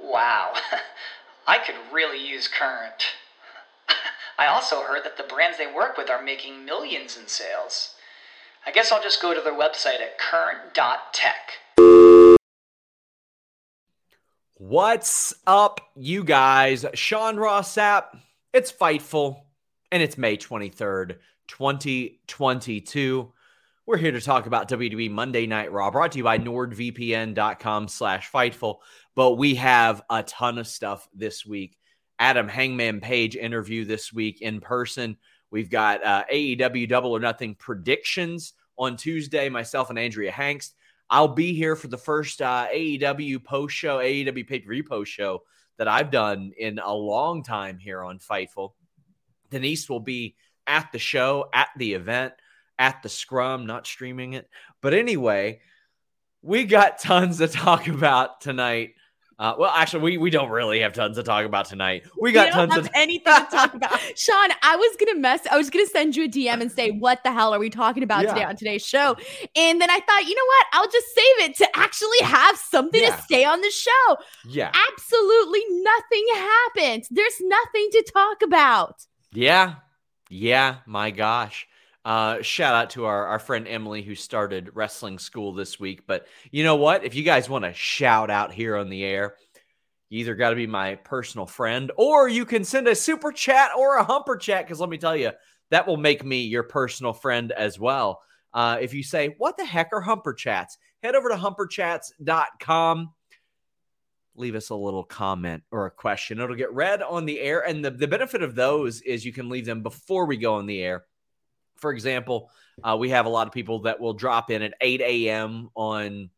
Wow, I could really use Current. I also heard that the brands they work with are making millions in sales. I guess I'll just go to their website at current.tech. What's up, you guys? Sean Ross Sapp. It's Fightful, and it's May 23rd, 2022. We're here to talk about WWE Monday Night Raw, brought to you by nordvpn.com slash Fightful. But we have a ton of stuff this week. Adam Hangman Page interview this week in person. We've got uh, AEW Double or Nothing predictions on Tuesday. Myself and Andrea Hanks. I'll be here for the first uh, AEW post show, AEW pay per view post show that I've done in a long time here on Fightful. Denise will be at the show, at the event, at the scrum, not streaming it. But anyway, we got tons to talk about tonight. Uh, well, actually, we, we don't really have tons to talk about tonight. We got tons of anything to talk about. Sean, I was gonna mess. I was gonna send you a DM and say, "What the hell are we talking about yeah. today on today's show?" And then I thought, you know what? I'll just save it to actually have something yeah. to say on the show. Yeah, absolutely nothing happened. There's nothing to talk about. Yeah, yeah. My gosh. Uh, shout out to our, our friend Emily who started wrestling school this week. But you know what? If you guys want to shout out here on the air, you either got to be my personal friend or you can send a super chat or a humper chat. Because let me tell you, that will make me your personal friend as well. Uh, if you say, What the heck are humper chats? Head over to humperchats.com. Leave us a little comment or a question. It'll get read on the air. And the, the benefit of those is you can leave them before we go on the air for example, uh, we have a lot of people that will drop in at 8 a.m. on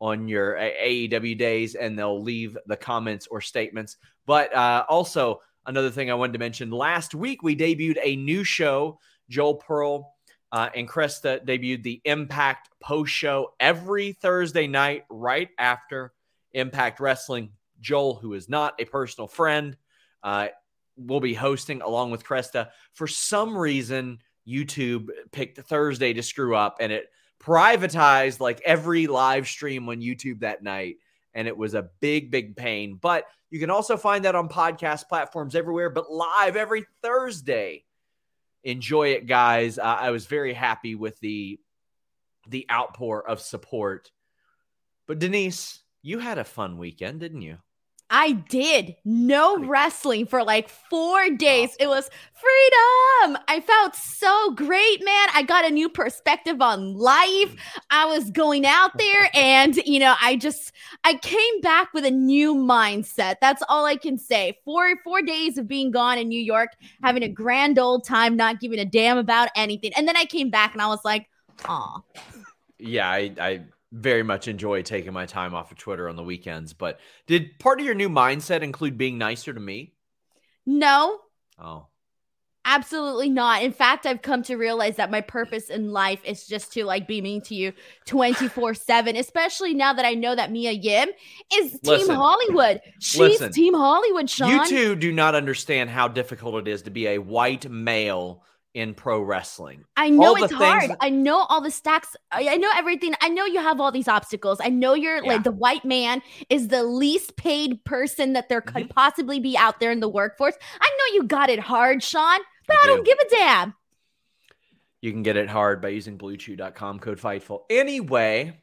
on your AEW days, and they'll leave the comments or statements. But uh, also another thing I wanted to mention: last week we debuted a new show. Joel Pearl uh, and Cresta debuted the Impact post show every Thursday night, right after Impact Wrestling. Joel, who is not a personal friend, uh, will be hosting along with Cresta. For some reason, YouTube picked Thursday to screw up and it privatized like every live stream on YouTube that night. And it was a big, big pain. But you can also find that on podcast platforms everywhere, but live every Thursday. Enjoy it, guys. Uh, I was very happy with the the outpour of support. But Denise, you had a fun weekend, didn't you? I did no wrestling for like four days. It was freedom. I felt so great, man. I got a new perspective on life. I was going out there and, you know, I just, I came back with a new mindset. That's all I can say. Four, four days of being gone in New York, having a grand old time, not giving a damn about anything. And then I came back and I was like, aw. Yeah, I, I very much enjoy taking my time off of Twitter on the weekends. But did part of your new mindset include being nicer to me? No. Oh. Absolutely not. In fact, I've come to realize that my purpose in life is just to like be mean to you 24 7, especially now that I know that Mia Yim is Team Listen. Hollywood. She's Listen. Team Hollywood, Sean. You two do not understand how difficult it is to be a white male in pro wrestling. I know all it's hard. things- I know all the stacks. I, I know everything. I know you have all these obstacles. I know you're Yeah. like the white man is the least paid person that there could Mm-hmm. possibly be out there in the workforce. I know you got it hard, Sean, but You I don't give a damn. You can get it hard by using bluechew.com code FIGHTFUL. Anyway,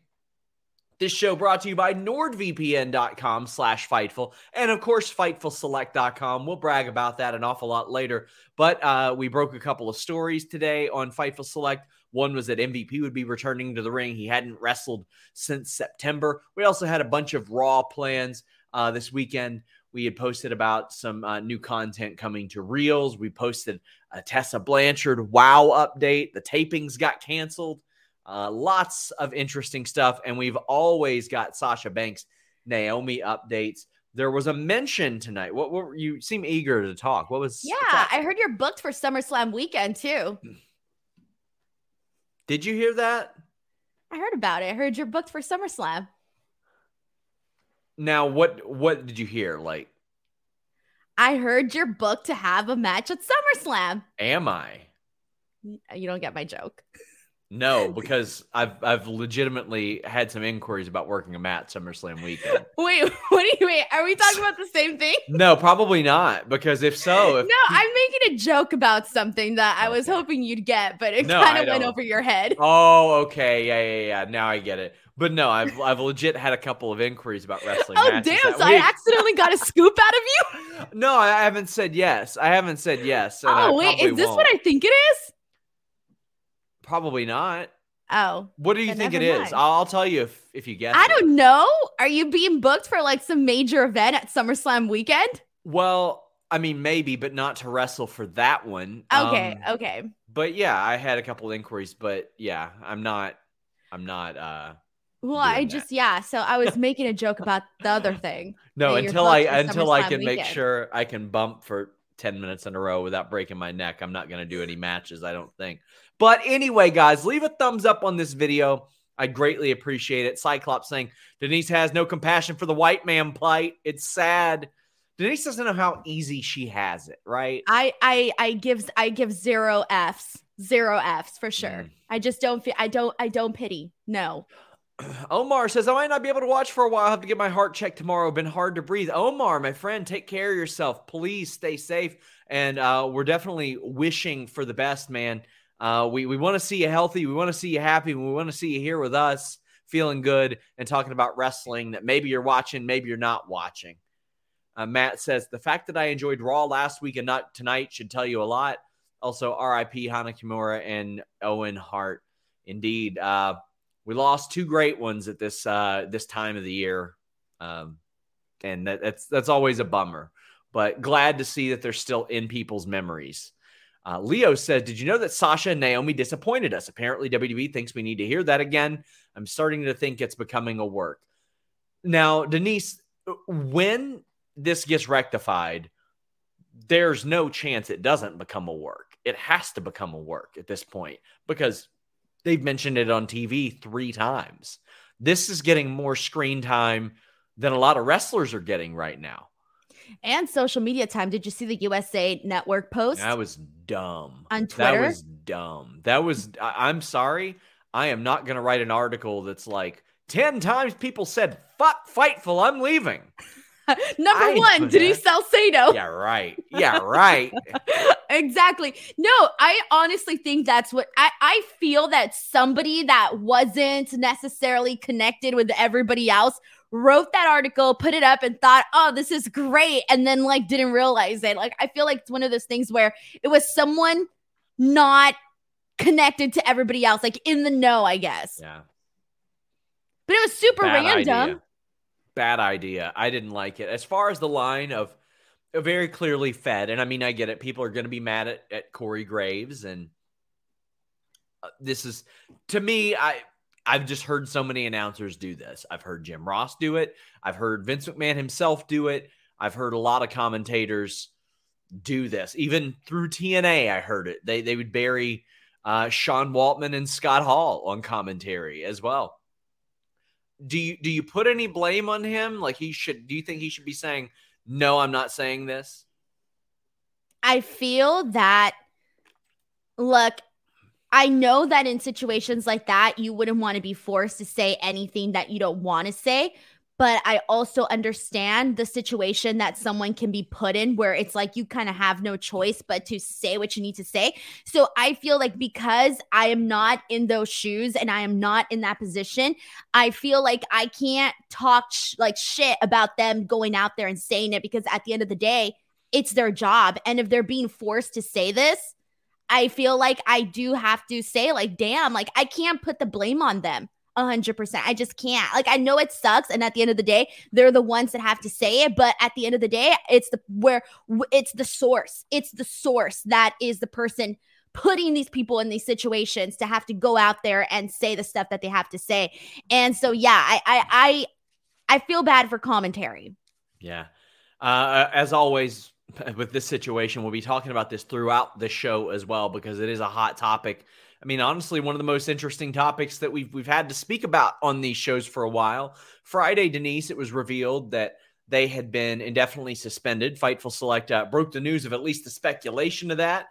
this show brought to you by nordvpn.com slash fightful. And of course fightfulselect.com we'll brag about that an awful lot later. But uh, we broke a couple of stories today on fightful select. One was that mvp would be returning to the ring. He hadn't wrestled since september. We also had a bunch of raw plans uh, this weekend. We had posted about some uh, new content coming to reels. We posted a tessa blanchard wow update. The tapings got canceled uh, lots of interesting stuff. And we've always got Sasha Banks, Naomi updates. There was a mention tonight. What, what were you seem eager to talk? What was Yeah. I heard you're booked for SummerSlam weekend too. Did you hear that? I heard about it. I heard you're booked for SummerSlam. Now what what did you hear? Like, I heard you're booked to have a match at SummerSlam. am I? You don't get my joke. No, because I've I've legitimately had some inquiries about working a mat SummerSlam weekend. Wait, what do you mean? Are we talking about the same thing? No, probably not. Because if so, if No, I'm making a joke about something that I was hoping you'd get, but it No, kind of went over your head. Oh, okay. Yeah, yeah, yeah. Now I get it. But no, I've I've legit had a couple of inquiries about wrestling Oh, damn. So I accidentally got a scoop out of you. No, I haven't said yes. I haven't said yes. Oh, wait. Is this what won't. I think it is? Probably not. Oh, What do you think it never is? I'll, I'll tell you if if you guess. I it. don't know. Are you being booked for like some major event at SummerSlam weekend? Well, I mean, maybe, but not to wrestle for that one. Okay, Um, okay. But yeah, I had a couple inquiries, but yeah, I'm not. I'm not. uh Well, I doing just yeah. So I was making a joke about the other thing. No, until I until I can make sure I can bump for 10 minutes in a row without breaking my neck. I'm not going to do any matches, I don't think. But anyway, guys, leave a thumbs up on this video. I greatly appreciate it. Cyclops saying Denise has no compassion for the white man plight. It's sad. Denise doesn't know how easy she has it, right? I I I give I give zero Fs, zero Fs for sure. Mm. I just don't feel I don't I don't pity. No. Omar says, I might not be able to watch for a while. I have to get my heart checked tomorrow. Been hard to breathe. Omar, my friend, take care of yourself. Please stay safe. And uh, we're definitely wishing for the best, man. Uh, we we want to see you healthy. We want to see you happy. We want to see you here with us, feeling good and talking about wrestling that maybe you're watching, maybe you're not watching. Uh, Matt says, the fact that I enjoyed Raw last week and not tonight should tell you a lot. Also, RIP Hana Kimura and Owen Hart. Indeed. Uh, we lost two great ones at this uh this time of the year um and that, that's that's always a bummer but glad to see that they're still in people's memories uh, leo says did you know that sasha and naomi disappointed us apparently wwe thinks we need to hear that again i'm starting to think it's becoming a work now denise when this gets rectified there's no chance it doesn't become a work it has to become a work at this point because they've mentioned it on TV three times. This is getting more screen time than a lot of wrestlers are getting right now. And social media time. Did you see the USA Network post? That was dumb. On Twitter? That was dumb. That was, I, I'm sorry. I am not going to write an article that's like 10 times people said, fuck Fightful, I'm leaving. Number I one, Denise Salcedo. Yeah, right. Yeah, right. exactly. No, I honestly think that's what I, I feel that somebody that wasn't necessarily connected with everybody else wrote that article, put it up, and thought, oh, this is great. And then like didn't realize it. Like I feel like it's one of those things where it was someone not connected to everybody else, like in the know, I guess. Yeah. But it was super Bad random. idea. Bad idea. I didn't like it. As far as the line of uh, very clearly fed, and I mean, I get it. People are going to be mad at, at Corey Graves, and uh, this is to me. I I've just heard so many announcers do this. I've heard Jim Ross do it. I've heard Vince McMahon himself do it. I've heard a lot of commentators do this. Even through TNA, I heard it. They they would bury uh, Sean Waltman and Scott Hall on commentary as well. Do you do you put any blame on him? Like he should? Do you think he should be saying no? I'm not saying this. I feel that. Look, I know that in situations like that, you wouldn't want to be forced to say anything that you don't want to say but I also understand the situation that someone can be put in where it's like you kind of have no choice but to say what you need to say. So I feel like because I am not in those shoes and I am not in that position, I feel like I can't talk sh- like shit about them going out there and saying it because at the end of the day, it's their job. And if they're being forced to say this, I feel like I do have to say, like, damn, like I can't put the blame on them hundred percent. I just can't. Like I know it sucks, and at the end of the day, they're the ones that have to say it. But at the end of the day, it's the where it's the source. It's the source that is the person putting these people in these situations to have to go out there and say the stuff that they have to say. And so, yeah, I I I, I feel bad for commentary. Yeah. Uh, as always, with this situation, we'll be talking about this throughout the show as well because it is a hot topic I mean, honestly, one of the most interesting topics that we've we've had to speak about on these shows for a while. Friday, Denise, it was revealed that they had been indefinitely suspended. Fightful Select uh, broke the news of at least the speculation of that.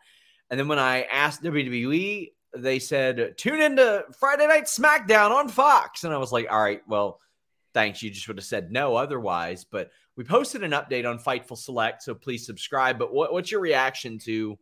And then when I asked WWE, they said, tune into Friday Night SmackDown on Fox. And I was like, all right, well, thanks. You just would have said no otherwise. But we posted an update on Fightful Select, so please subscribe. But what, what's your reaction to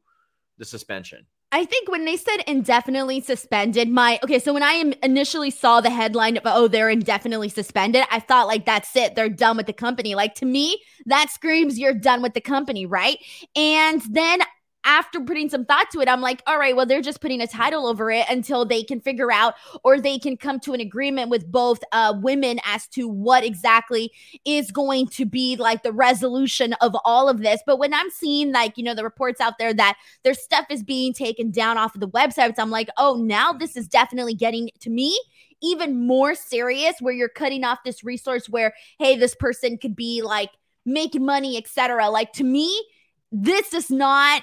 the suspension? I think when they said indefinitely suspended, my okay, so when I initially saw the headline of oh, they're indefinitely suspended, I thought like that's it, they're done with the company. Like to me, that screams you're done with the company, right? And then after putting some thought to it, I'm like, all right, well, they're just putting a title over it until they can figure out or they can come to an agreement with both uh, women as to what exactly is going to be like the resolution of all of this. But when I'm seeing like, you know, the reports out there that their stuff is being taken down off of the websites, I'm like, oh, now this is definitely getting to me even more serious where you're cutting off this resource where, hey, this person could be like making money, etc. Like to me, this does not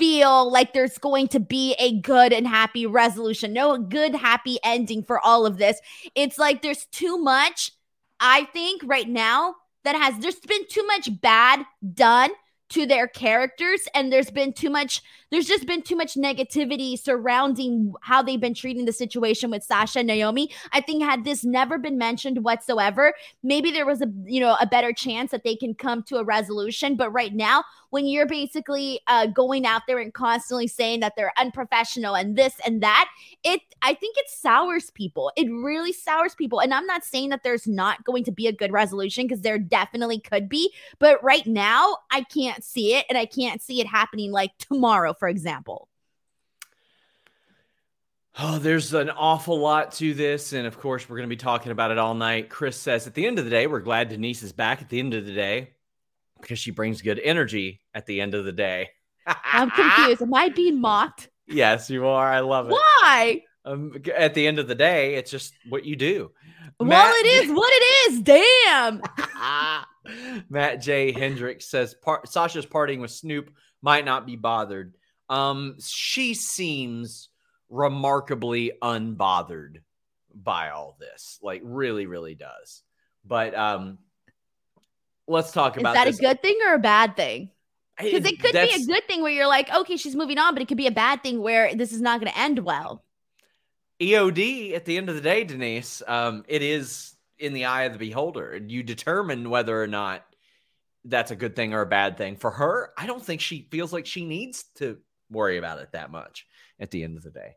feel like there's going to be a good and happy resolution, no good, happy ending for all of this. It's like there's too much, I think, right now that has, there's been too much bad done to their characters and there's been too much there's just been too much negativity surrounding how they've been treating the situation with Sasha and Naomi. I think had this never been mentioned whatsoever, maybe there was a you know a better chance that they can come to a resolution. But right now, when you're basically uh, going out there and constantly saying that they're unprofessional and this and that, it I think it sours people. It really sours people. And I'm not saying that there's not going to be a good resolution because there definitely could be, but right now I can't see it and I can't see it happening like tomorrow, for example. Oh, there's an awful lot to this. And of course, we're going to be talking about it all night. Chris says, at the end of the day, we're glad Denise is back at the end of the day because she brings good energy at the end of the day. I'm confused. Am I being mocked? Yes, you are. I love it. Why? Um, at the end of the day, it's just what you do. Well, Matt, it is what it is. Damn. Matt J. Hendricks says Sasha's partying with Snoop might not be bothered. Um, she seems remarkably unbothered by all this. Like, really, really does. But um, let's talk about. Is that this. a good thing or a bad thing? Because it could be a good thing where you're like, okay, she's moving on, but it could be a bad thing where this is not going to end well. EOD at the end of the day, Denise, um, it is in the eye of the beholder. And you determine whether or not that's a good thing or a bad thing. For her, I don't think she feels like she needs to worry about it that much at the end of the day.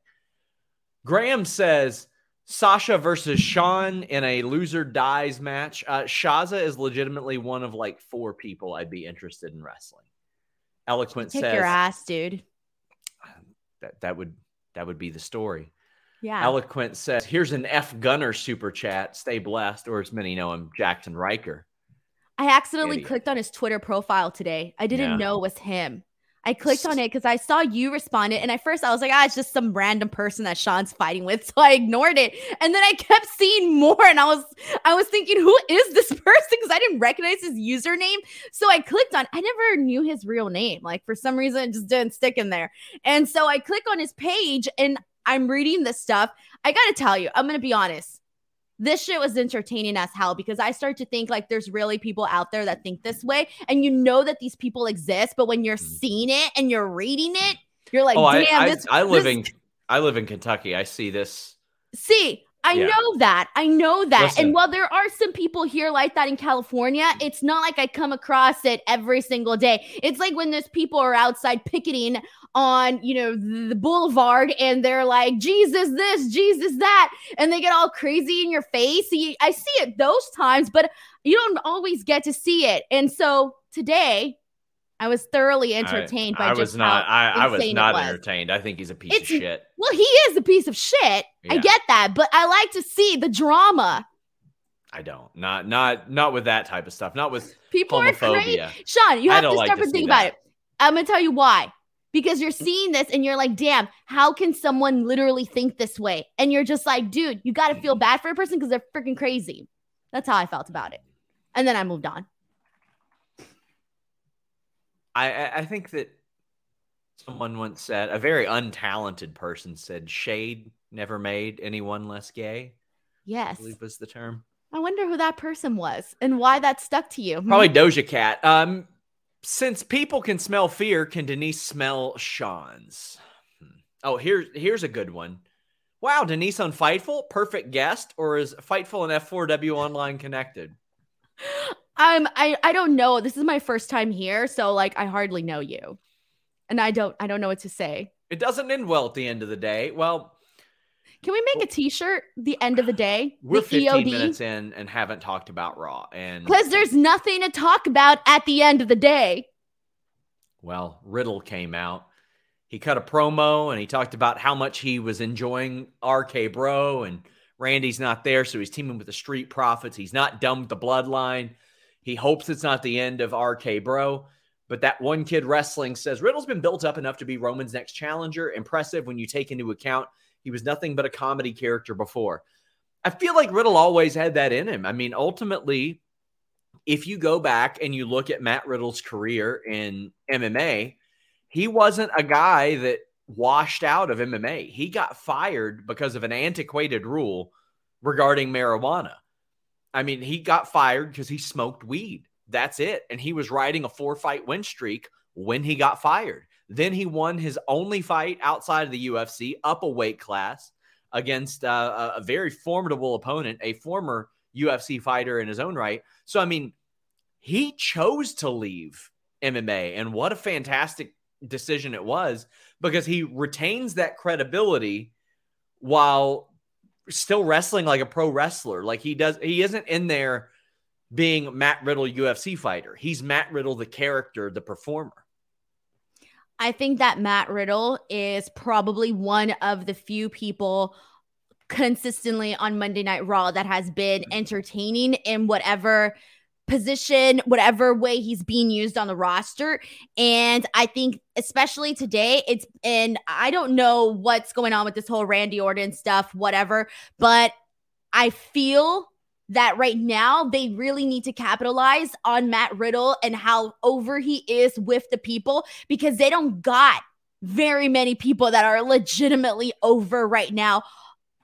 Graham says Sasha versus Sean in a loser dies match. Uh, Shazza is legitimately one of like four people I'd be interested in wrestling. Eloquent Kick says your ass, dude. That that would that would be the story. Yeah. Eloquent says, "Here's an F Gunner super chat. Stay blessed, or as many know him, Jackson Ryker." I accidentally Idiot. clicked on his Twitter profile today. I didn't yeah. know it was him. I clicked on it because I saw you respond it. And at first I was like, ah, it's just some random person that Sean's fighting with. So I ignored it. And then I kept seeing more. And I was I was thinking, who is this person? Because I didn't recognize his username. So I clicked on, I never knew his real name. Like for some reason, it just didn't stick in there. And so I click on his page and I'm reading this stuff. I gotta tell you, I'm gonna be honest this shit was entertaining as hell because I start to think like there's really people out there that think this way, and you know that these people exist, but when you're mm. seeing it and you're reading it, you're like, oh, damn, I, this, I, I live this... in I live in Kentucky. I see this. See, I yeah. know that. I know that. Listen. And while there are some people here like that in California, it's not like I come across it every single day. It's like when there's people are outside picketing on, you know, the boulevard and they're like, Jesus this, Jesus that. And they get all crazy in your face. I see it those times, but you don't always get to see it. And so today, I was thoroughly entertained I, by. I was not. I, I, was not entertained. I think he's a piece it's, of shit. Well, he is a piece of shit. Yeah. I get that, but I like to see the drama. I don't. Not not not with that type of stuff. Not with people homophobia. are crazy. Sean, you have to start like to think about it. I'm gonna tell you why. Because you're seeing this and you're like, damn, how can someone literally think this way? And you're just like, dude, you got to feel mm-hmm. bad for a person because they're freaking crazy. That's how I felt about it. And then I moved on. I I think that someone once said a very untalented person said shade never made anyone less gay. Yes, I believe was the term. I wonder who that person was and why that stuck to you. Probably Doja Cat. Um, since people can smell fear, can Denise smell Sean's? Hmm. Oh, here's here's a good one. Wow, Denise on Fightful, perfect guest, or is Fightful and F4W online connected? Um, I I don't know. This is my first time here, so like I hardly know you, and I don't I don't know what to say. It doesn't end well at the end of the day. Well, can we make a T-shirt? The end of the day. We're the 15 EOD? minutes in and haven't talked about Raw, and because there's nothing to talk about at the end of the day. Well, Riddle came out. He cut a promo and he talked about how much he was enjoying RK Bro and Randy's not there, so he's teaming with the Street Profits. He's not done with the Bloodline. He hopes it's not the end of RK Bro. But that one kid wrestling says Riddle's been built up enough to be Roman's next challenger. Impressive when you take into account he was nothing but a comedy character before. I feel like Riddle always had that in him. I mean, ultimately, if you go back and you look at Matt Riddle's career in MMA, he wasn't a guy that washed out of MMA. He got fired because of an antiquated rule regarding marijuana. I mean, he got fired because he smoked weed. That's it. And he was riding a four fight win streak when he got fired. Then he won his only fight outside of the UFC, up a weight class against uh, a very formidable opponent, a former UFC fighter in his own right. So, I mean, he chose to leave MMA, and what a fantastic decision it was because he retains that credibility while still wrestling like a pro wrestler. Like he does, he isn't in there being Matt Riddle, UFC fighter. He's Matt Riddle, the character, the performer. I think that Matt Riddle is probably one of the few people consistently on Monday Night Raw that has been mm-hmm. entertaining in whatever position, whatever way he's being used on the roster. And I think, especially today, it's, and I don't know what's going on with this whole Randy Orton stuff, whatever, but I feel that right now they really need to capitalize on Matt Riddle and how over he is with the people because they don't got very many people that are legitimately over right now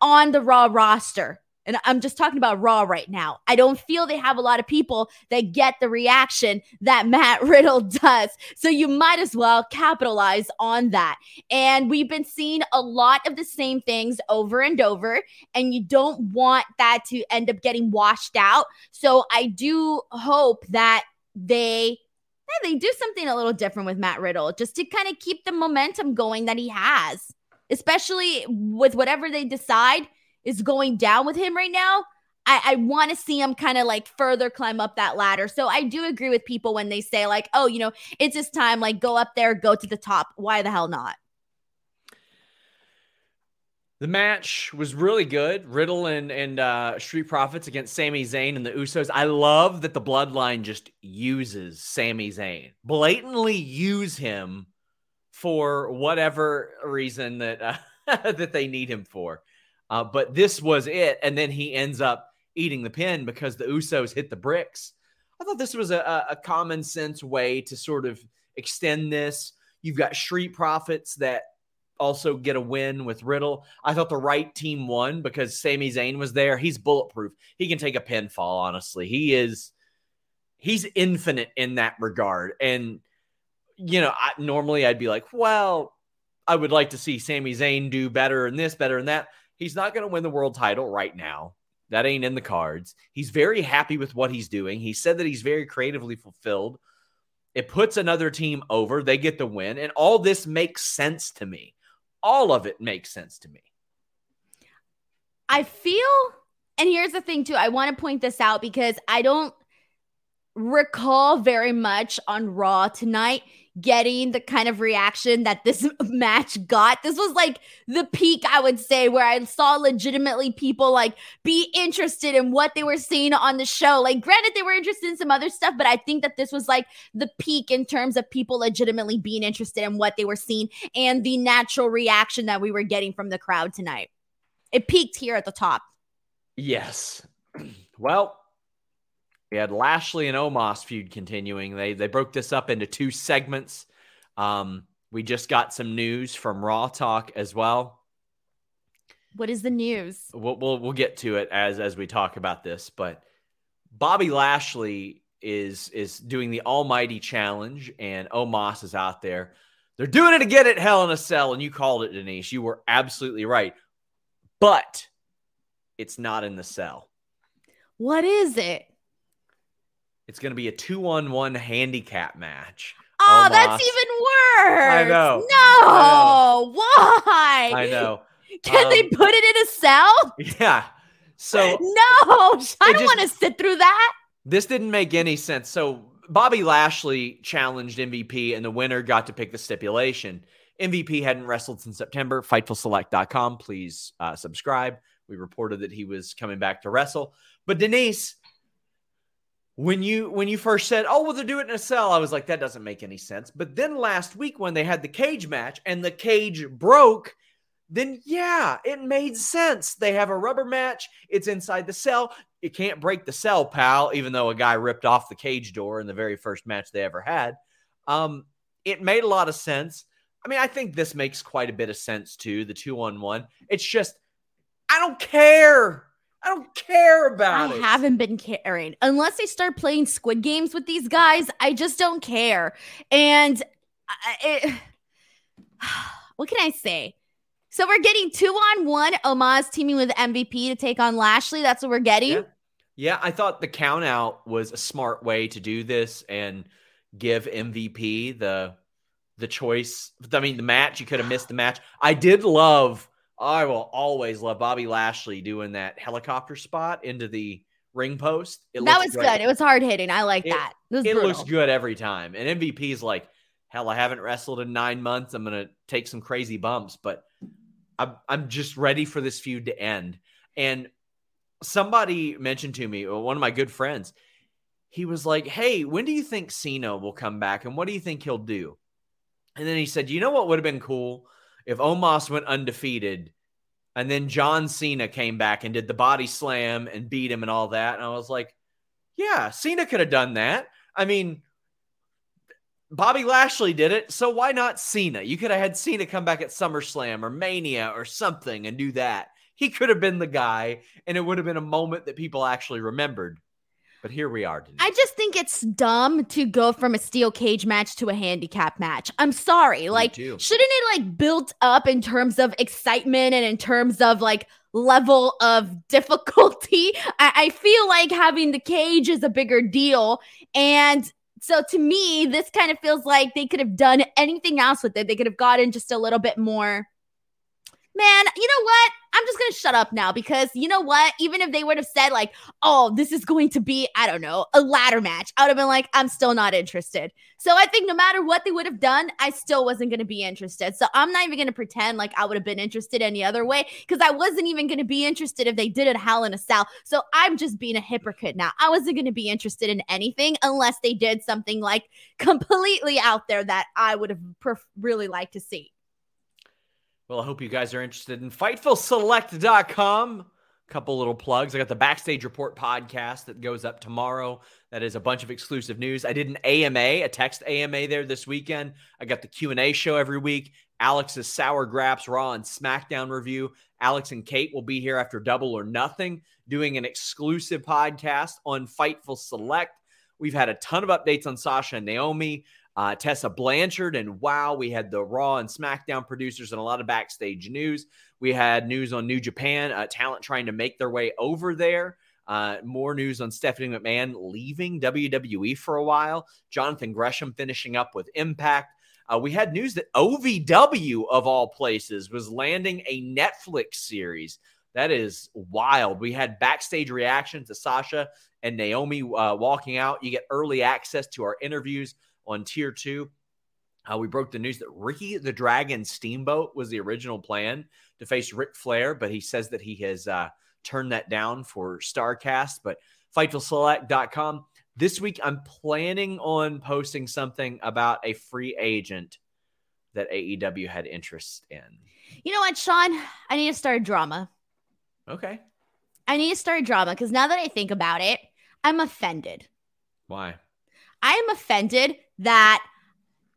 on the Raw roster. And I'm just talking about Raw right now. I don't feel they have a lot of people that get the reaction that Matt Riddle does. So you might as well capitalize on that. And we've been seeing a lot of the same things over and over, and you don't want that to end up getting washed out. So I do hope that they they do something a little different with Matt Riddle just to kind of keep the momentum going that he has, especially with whatever they decide is going down with him right now, I, I want to see him kind of like further climb up that ladder. So I do agree with people when they say, like, oh, you know, it's his time, like go up there, go to the top. Why the hell not? The match was really good. Riddle and and uh, Street Profits against Sami Zayn and the Usos. I love that the Bloodline just uses Sami Zayn, blatantly use him for whatever reason that uh, that they need him for. Uh, but this was it, and then he ends up eating the pin because the Usos hit the bricks. I thought this was a, a common sense way to sort of extend this. You've got Street Profits that also get a win with Riddle. I thought the right team won because Sami Zayn was there. He's bulletproof. He can take a pinfall, honestly. He is he's infinite in that regard. And you know, I, normally I'd be like, well, I would like to see Sami Zayn do better and this, better and that. He's not going to win the world title right now. That ain't in the cards. He's very happy with what he's doing. He said that he's very creatively fulfilled. It puts another team over. They get the win. And all this makes sense to me. All of it makes sense to me. I feel, and here's the thing too, I want to point this out because I don't recall very much on Raw tonight getting the kind of reaction that this match got. This was like the peak, I would say, where I saw legitimately people like be interested in what they were seeing on the show. Like, granted, they were interested in some other stuff, but I think that this was like the peak in terms of people legitimately being interested in what they were seeing and the natural reaction that we were getting from the crowd tonight. It peaked here at the top. Yes. Well, we had Lashley and Omos feud continuing. They they broke this up into two segments. Um, we just got some news from Raw Talk as well. What is the news? We'll, we'll we'll get to it as as we talk about this, but Bobby Lashley is is doing the Almighty Challenge, and Omos is out there. They're doing it again at Hell in a Cell, and you called it, Denise. You were absolutely right, but it's not in the cell. What is it? It's going to be a two on one handicap match. Oh, Omos. that's even worse. I know. No, I know. why? I know. Can um, they put it in a cell? Yeah. So no, I don't want to sit through that. This didn't make any sense. So Bobby Lashley challenged MVP, and the winner got to pick the stipulation. MVP hadn't wrestled since September. FightfulSelect.com. Please uh, subscribe. We reported that he was coming back to wrestle. But Denise, when you when you first said, "Oh, well, they're doing it in a cell," I was like, "That doesn't make any sense." But then last week when they had the cage match and the cage broke, then yeah, it made sense. They have a rubber match. It's inside the cell. You can't break the cell, pal. Even though a guy ripped off the cage door in the very first match they ever had, um, it made a lot of sense. I mean, I think this makes quite a bit of sense too. The two on one. It's just, I don't care. I don't care about I it. I haven't been caring. Unless they start playing squid games with these guys, I just don't care. And it, what can I say? So we're getting two on one. Omos teaming with MVP to take on Lashley. That's what we're getting. Yeah. yeah, I thought the count out was a smart way to do this and give MVP the the choice. I mean, the match, you could have missed the match. I did love I will always love Bobby Lashley doing that helicopter spot into the ring post. It that was great. good. It was hard hitting. I like it, that. It, it looks good every time. And MVP is like, hell, I haven't wrestled in nine months. I'm gonna take some crazy bumps, but I'm I'm just ready for this feud to end. And somebody mentioned to me, one of my good friends, he was like, Hey, when do you think Cena will come back? And what do you think he'll do? And then he said, You know what would have been cool? If Omos went undefeated and then John Cena came back and did the body slam and beat him and all that. And I was like, yeah, Cena could have done that. I mean, Bobby Lashley did it, so why not Cena? You could have had Cena come back at SummerSlam or Mania or something and do that. He could have been the guy, and it would have been a moment that people actually remembered. But here we are. I just think it's dumb to go from a steel cage match to a handicap match. I'm sorry. Me like, too. shouldn't it like build up in terms of excitement and in terms of like level of difficulty? I, I feel like having the cage is a bigger deal. And so to me, this kind of feels like they could have done anything else with it. They could have gotten just a little bit more Man, you know what? I'm just gonna shut up now because you know what? Even if they would have said like, "Oh, this is going to be, I don't know, a ladder match," I would have been like, "I'm still not interested." So I think no matter what they would have done, I still wasn't gonna be interested. So I'm not even gonna pretend like I would have been interested any other way because I wasn't even gonna be interested if they did it Hell in a Cell. So I'm just being a hypocrite now. I wasn't gonna be interested in anything unless they did something like completely out there that I would have really liked to see. Well, I hope you guys are interested in FightfulSelect.com. A couple little plugs. I got the Backstage Report podcast that goes up tomorrow. That is a bunch of exclusive news. I did an AMA, a text AMA there this weekend. I got the Q&A show every week. Alex's Sour Graps Raw and SmackDown review. Alex and Kate will be here after Double or Nothing doing an exclusive podcast on Fightful Select. We've had a ton of updates on Sasha and Naomi uh, Tessa Blanchard, and wow, we had the Raw and SmackDown producers and a lot of backstage news. We had news on New Japan, uh, talent trying to make their way over there. Uh, more news on Stephanie McMahon leaving WWE for a while. Jonathan Gresham finishing up with Impact. Uh, we had news that OVW, of all places, was landing a Netflix series. That is wild. We had backstage reactions to Sasha and Naomi uh, walking out. You get early access to our interviews on tier two. Uh, we broke the news that Ricky the Dragon Steamboat was the original plan to face Ric Flair, but he says that he has uh, turned that down for Starrcast. But FightfulSelect.com. This week, I'm planning on posting something about a free agent that AEW had interest in. You know what, Sean? I need to start drama. Okay. I need to start drama because now that I think about it, I'm offended. Why? I am offended that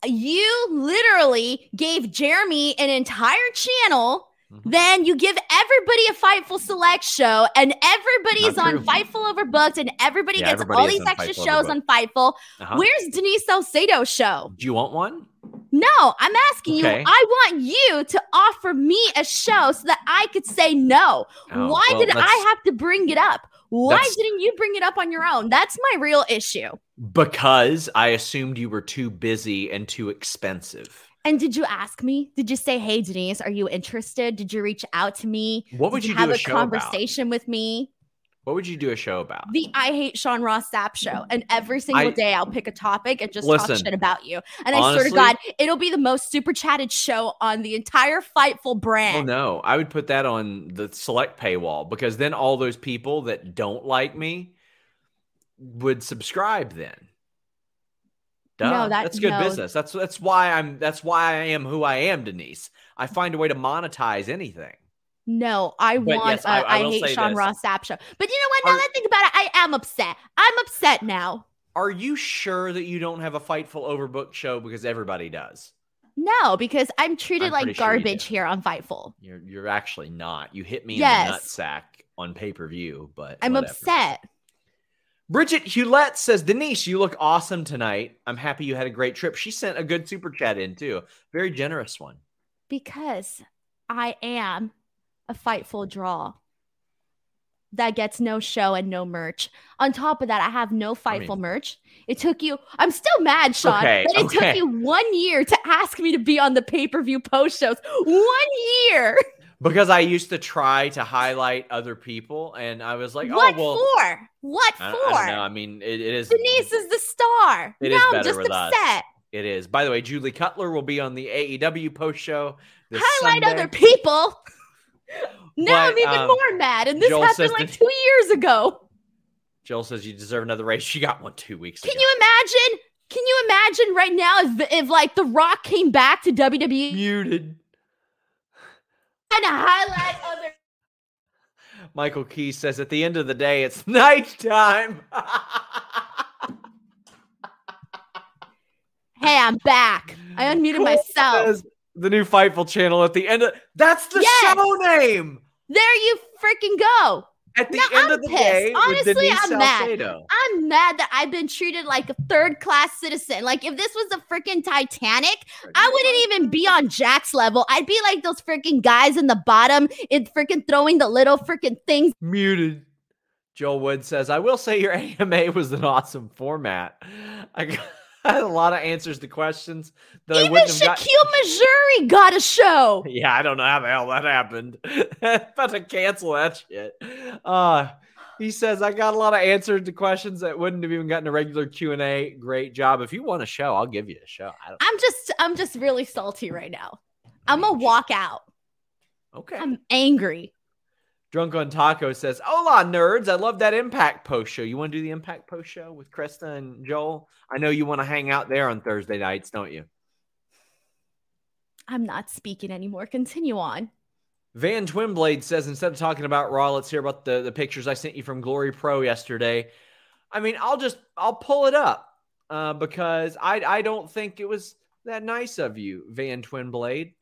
you literally gave Jeremy an entire channel. Mhm. Then you give everybody a Fightful Select show, and everybody's on. Fightful Overbooked, and everybody Yeah, gets everybody all these extra Fightful shows Overbooked. on Fightful. Uh-huh. Where's Denise Salcedo's show? Do you want one? No, I'm asking Okay. you. I want you to offer me a show so that I could say no. Oh, Why well, did I have to bring it up? Why didn't you bring it up on your own? That's my real issue. Because I assumed you were too busy and too expensive. And did you ask me? Did you say, "Hey Denise, are you interested?" Did you reach out to me? What would Did you, have do a, show about? conversation with me? What would you do a show about? The I hate Sean Ross Sapp show, and every single I- day I'll pick a topic and just talk shit about you. And I swear honestly- to God, it'll be the most super chatted show on the entire Fightful brand. Oh no, I would put that on the select paywall because then all those people that don't like me would subscribe then. Duh. No, that- that's good no. business. That's that's why I'm that's why I am who I am, Denise. I find a way to monetize anything. No, I But want yes, a I- I, I will hate Sean this. Ross Sapp show. But you know what? Now Are- that I think about it, I am upset. I'm upset now. Are you sure that you don't have a Fightful Overbooked show because everybody does? No, because I'm treated I'm like pretty sure garbage here on Fightful. You're you're actually not. You hit me Yes. in the nutsack on pay per view, but I'm whatever. upset. Bridget Hewlett says, Denise, you look awesome tonight. I'm happy you had a great trip. She sent a good super chat in too. Very generous one. because I am a fightful draw that gets no show and no merch. On top of that, I have no I fightful mean- merch. It took you, I'm still mad, Sean, Okay, that it okay. took you one year to ask me to be on the pay per view post shows. One year. Because I used to try to highlight other people, and I was like, oh, what oh well. for? What I, for? I don't know. I mean, it, it is. Denise is the star. It now is I'm just with us. upset. It is. By the way, Julie Cutler will be on the AEW post show. This Highlight Sunday. other people. Now I'm even um, more mad. And this Joel happened like that- two years ago. Jill says you deserve another race. She got one two weeks ago. Can ago. you imagine? Can you imagine right now if, if like The Rock came back to WWE muted? and highlight other? Michael Key says at the end of the day, it's nighttime. Hey, I'm back. I unmuted myself. says the new Fightful channel at the end of that's the Yes. show name. There you freaking go. At the No, end I'm of the pissed. day, Honestly, I'm mad. I'm mad that I've been treated like a third class citizen. Like if this was the freaking Titanic, I wouldn't even be on Jack's level. I'd be like those freaking guys in the bottom in freaking throwing the little freaking things. muted. Joel Wood says, "I will say your AMA was an awesome format. I got, a lot of answers to questions that I Even wouldn't have got. Shakiel Mahjouri got a show. Yeah, I don't know how the hell that happened. About to cancel that shit. Uh he says I got a lot of answers to questions that wouldn't have even gotten a regular Q and A. Great job. If you want a show, I'll give you a show. I don't, I'm just I'm just really salty right now. I'm gonna walk out. okay. I'm angry. Drunk on Taco says, "Hola, nerds! I love that Impact post show. You want to do the Impact post show with Krista and Joel? I know you want to hang out there on Thursday nights, don't you?" I'm not speaking anymore. Continue on. Van Twinblade says, "Instead of talking about Raw, let's hear about the the pictures I sent you from Glory Pro yesterday." I mean, I'll just I'll pull it up uh, because I I don't think it was that nice of you, Van Twinblade.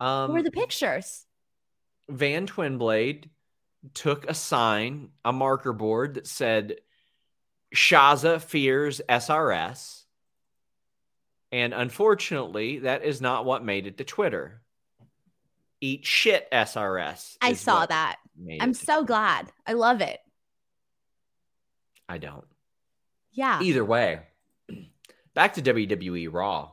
Um, Where are the pictures? Van Twinblade took a sign, a marker board that said Shaza fears SRS. And unfortunately, that is not what made it to Twitter. Eat shit, SRS. I saw that. I'm so Twitter. glad. I love it. I don't. Yeah. Either way, back to WWE Raw.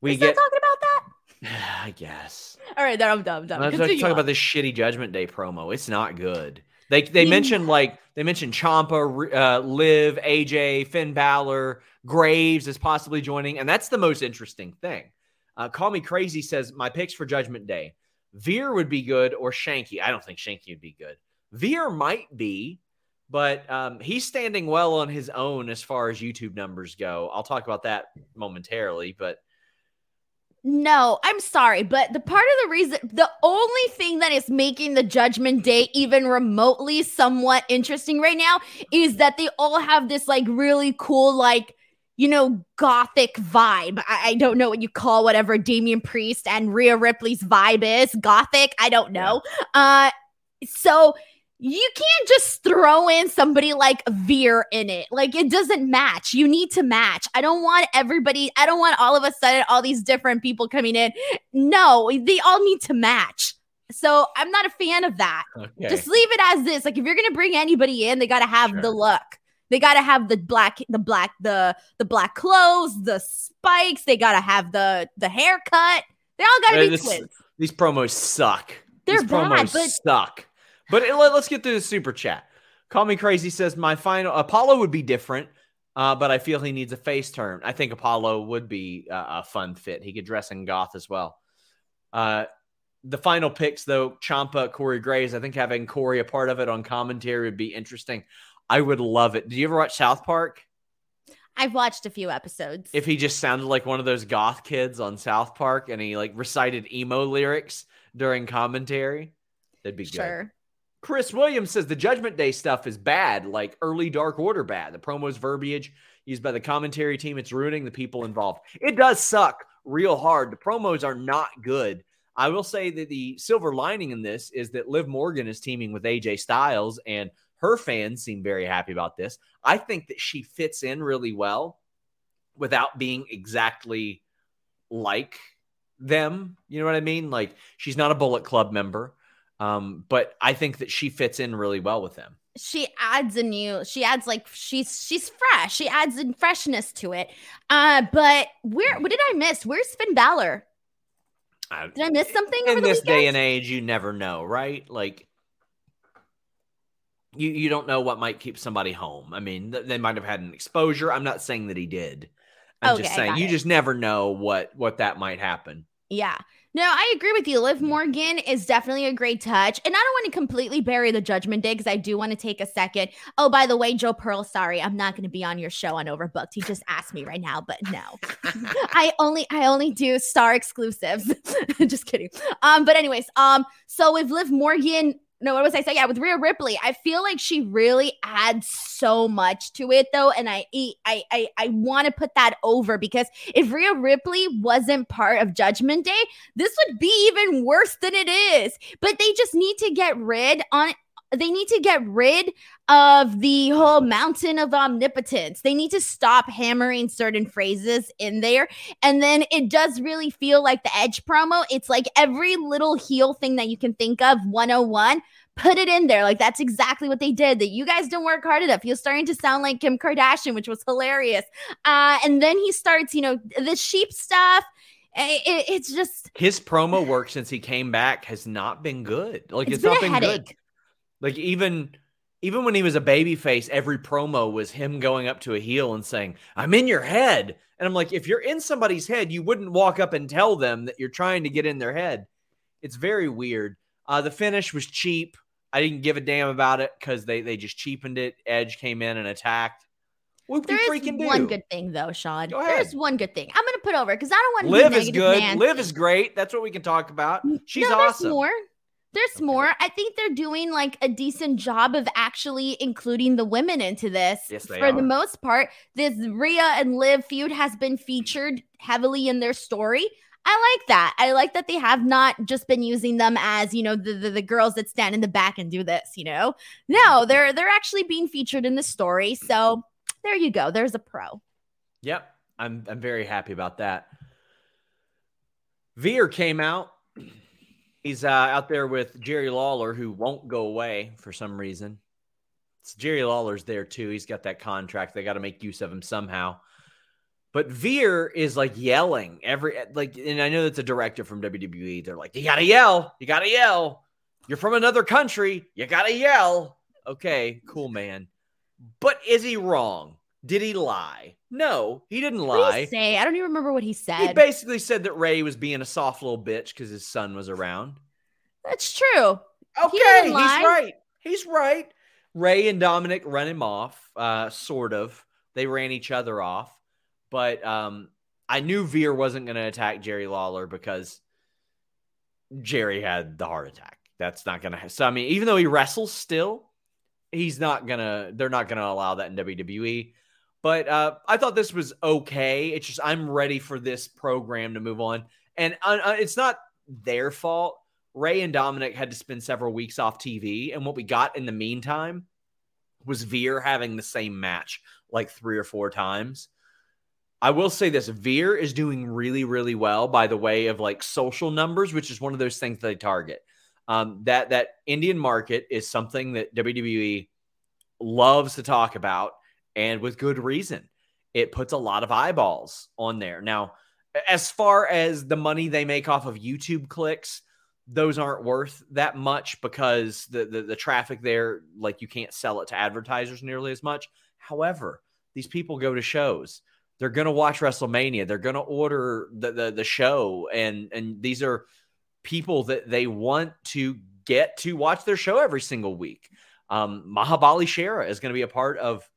We get, talking about that? I guess. All right, then I'm done. I'm done. Let's talk on. about this shitty Judgment Day promo. It's not good. They they You- mentioned like they mentioned Ciampa, uh, Liv, AJ, Finn Balor, Graves is possibly joining, and that's the most interesting thing. Uh, Call me crazy says my picks for Judgment Day: Veer would be good, or Shanky. I don't think Shanky would be good. Veer might be, but um, he's standing well on his own as far as YouTube numbers go. I'll talk about that momentarily, but No, I'm sorry, but the part of the reason, the only thing that is making the Judgment Day even remotely somewhat interesting right now is that they all have this like really cool, like, you know, gothic vibe. I, I don't know what you call whatever Damian Priest and Rhea Ripley's vibe is. Gothic, I don't know. Uh, so you can't just throw in somebody like Veer in it. Like it doesn't match. You need to match. I don't want everybody, I don't want all of a sudden all these different people coming in. No, they all need to match. So I'm not a fan of that. okay. Just leave it as this. Like if you're gonna bring anybody in, they gotta have the Sure. look. They gotta have the black, the black, the the black clothes, the spikes. They gotta have the the haircut. They all gotta be this- twins. These promos suck. They're These bad, promos but- suck. But it- let, us get through the super chat. Call me crazy says my final Apollo would be different, uh, but I feel he needs a face turn. I think Apollo would be uh, a fun fit. He could dress in goth as well. Uh, the final picks though, Ciampa, Corey Graves. I think having Corey a part of it on commentary would be interesting. I would love it. Do you ever watch South Park? I've watched a few episodes. If he just sounded like one of those goth kids on South Park and he like recited emo lyrics during commentary, that'd be good. Chris Williams says the Judgment Day stuff is bad, like early Dark Order bad. The promos verbiage used by the commentary team, it's ruining the people involved. It does suck real hard. The promos are not good. I will say that the silver lining in this is that Liv Morgan is teaming with AJ Styles, and her fans seem very happy about this. I think that she fits in really well without being exactly like them. You know what I mean? Like she's not a Bullet Club member. Um, but I think that she fits in really well with them. She adds a new. She adds like she's she's fresh. She adds in freshness to it. Uh, but where? What did I miss? Where's Finn Balor? I- Did I miss something over in the this day and age, you never know, right? Like you you don't know what might keep somebody home. I mean, th- they might have had an exposure. I'm not saying that he did. I'm just saying you it. just never know what what that might happen. Yeah. No, I agree with you. Liv Morgan is definitely a great touch. And I don't want to completely bury the judgment day because I do want to take a second. Oh, by the way, Joe Pearl, sorry, I'm not going to be on your show on Overbooked. He just asked me right now, but no. I only I only do star exclusives. just kidding. Um, but anyways, um, so with Liv Morgan, no, what was I saying? Yeah, with Rhea Ripley, I feel like she really adds so much to it though. And I I I I want to put that over because if Rhea Ripley wasn't part of Judgment Day, this would be even worse than it is. But they just need to get rid on they need to get rid of the whole mountain of omnipotence. They need to stop hammering certain phrases in there. And then it does really feel like the Edge promo. It's like every little heel thing that you can think of 101, put it in there. Like that's exactly what they did. That you guys don't work hard enough. You're starting to sound like Kim Kardashian, which was hilarious. Uh, and then he starts, you know, the sheep stuff. It, it's just his promo work since he came back has not been good. Like it's, it's been not a been headache. good. Like even even when he was a baby face, every promo was him going up to a heel and saying, I'm in your head. And I'm like, if you're in somebody's head, you wouldn't walk up and tell them that you're trying to get in their head. It's very weird. Uh, the finish was cheap. I didn't give a damn about it because they, they just cheapened it. Edge came in and attacked. What There you is do? one good thing though, Sean. There's one good thing. I'm gonna put over because I don't want to Liv be is good. Nancy. Liv is great. That's what we can talk about. She's no, awesome. More. There's Okay. more. I think they're doing like a decent job of actually including the women into this. Yes, they For the most part, this Rhea and Liv feud has been featured heavily in their story. I like that. I like that they have not just been using them as, you know, the, the, the girls that stand in the back and do this, you know. No, they're they're actually being featured in the story. So there you go. There's a pro. Yep. I'm I'm very happy about that. Veer came out. He's uh, out there with Jerry Lawler, who won't go away for some reason. It's Jerry Lawler's there too. He's got that contract. They got to make use of him somehow. But Veer is like yelling every like, and I know that's a director from WWE. They're like, you gotta yell, you gotta yell. You're from another country, you gotta yell. Okay, cool, man. But is he wrong? Did he lie? No, he didn't What did lie. he say? I don't even remember what he said. He basically said that Ray was being a soft little bitch because his son was around. That's true. Okay, didn't he's right. He's right. Ray and Dominic run him off, uh, sort of. They ran each other off. But um, I knew Veer wasn't going to attack Jerry Lawler because Jerry had the heart attack. That's not going to. So I mean, even though he wrestles still, he's not gonna. They're not going to allow that in WWE. But uh, I thought this was okay. It's just I'm ready for this program to move on, and uh, uh, it's not their fault. Ray and Dominic had to spend several weeks off TV, and what we got in the meantime was Veer having the same match like three or four times. I will say this Veer is doing really, really well by the way of like social numbers, which is one of those things they target. Um, that that Indian market is something that WWE loves to talk about, and with good reason. It puts a lot of eyeballs on there. Now, as far as the money they make off of YouTube clicks, those aren't worth that much because the, the the traffic there, like you can't sell it to advertisers nearly as much. However, these people go to shows. They're gonna watch WrestleMania. They're gonna order the the, the show, and and these are people that they want to get to watch their show every single week. Um, Mahabali Shera is going to be a part of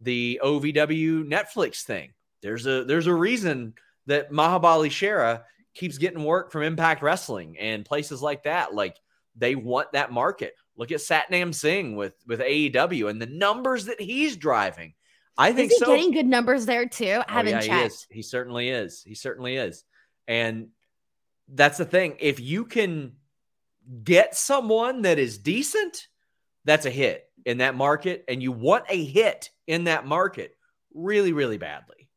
the OVW Netflix thing. There's a there's a reason that Mahabali Shera keeps getting work from Impact Wrestling and places like that. Like they want that market. Look at Satnam Singh with with AEW and the numbers that he's driving. I think Is he so. getting good numbers there too? I Oh, haven't yeah, He, checked. is. he certainly is. He certainly is. And that's the thing. If you can get someone that is decent, that's a hit in that market. And you want a hit in that market really, really badly.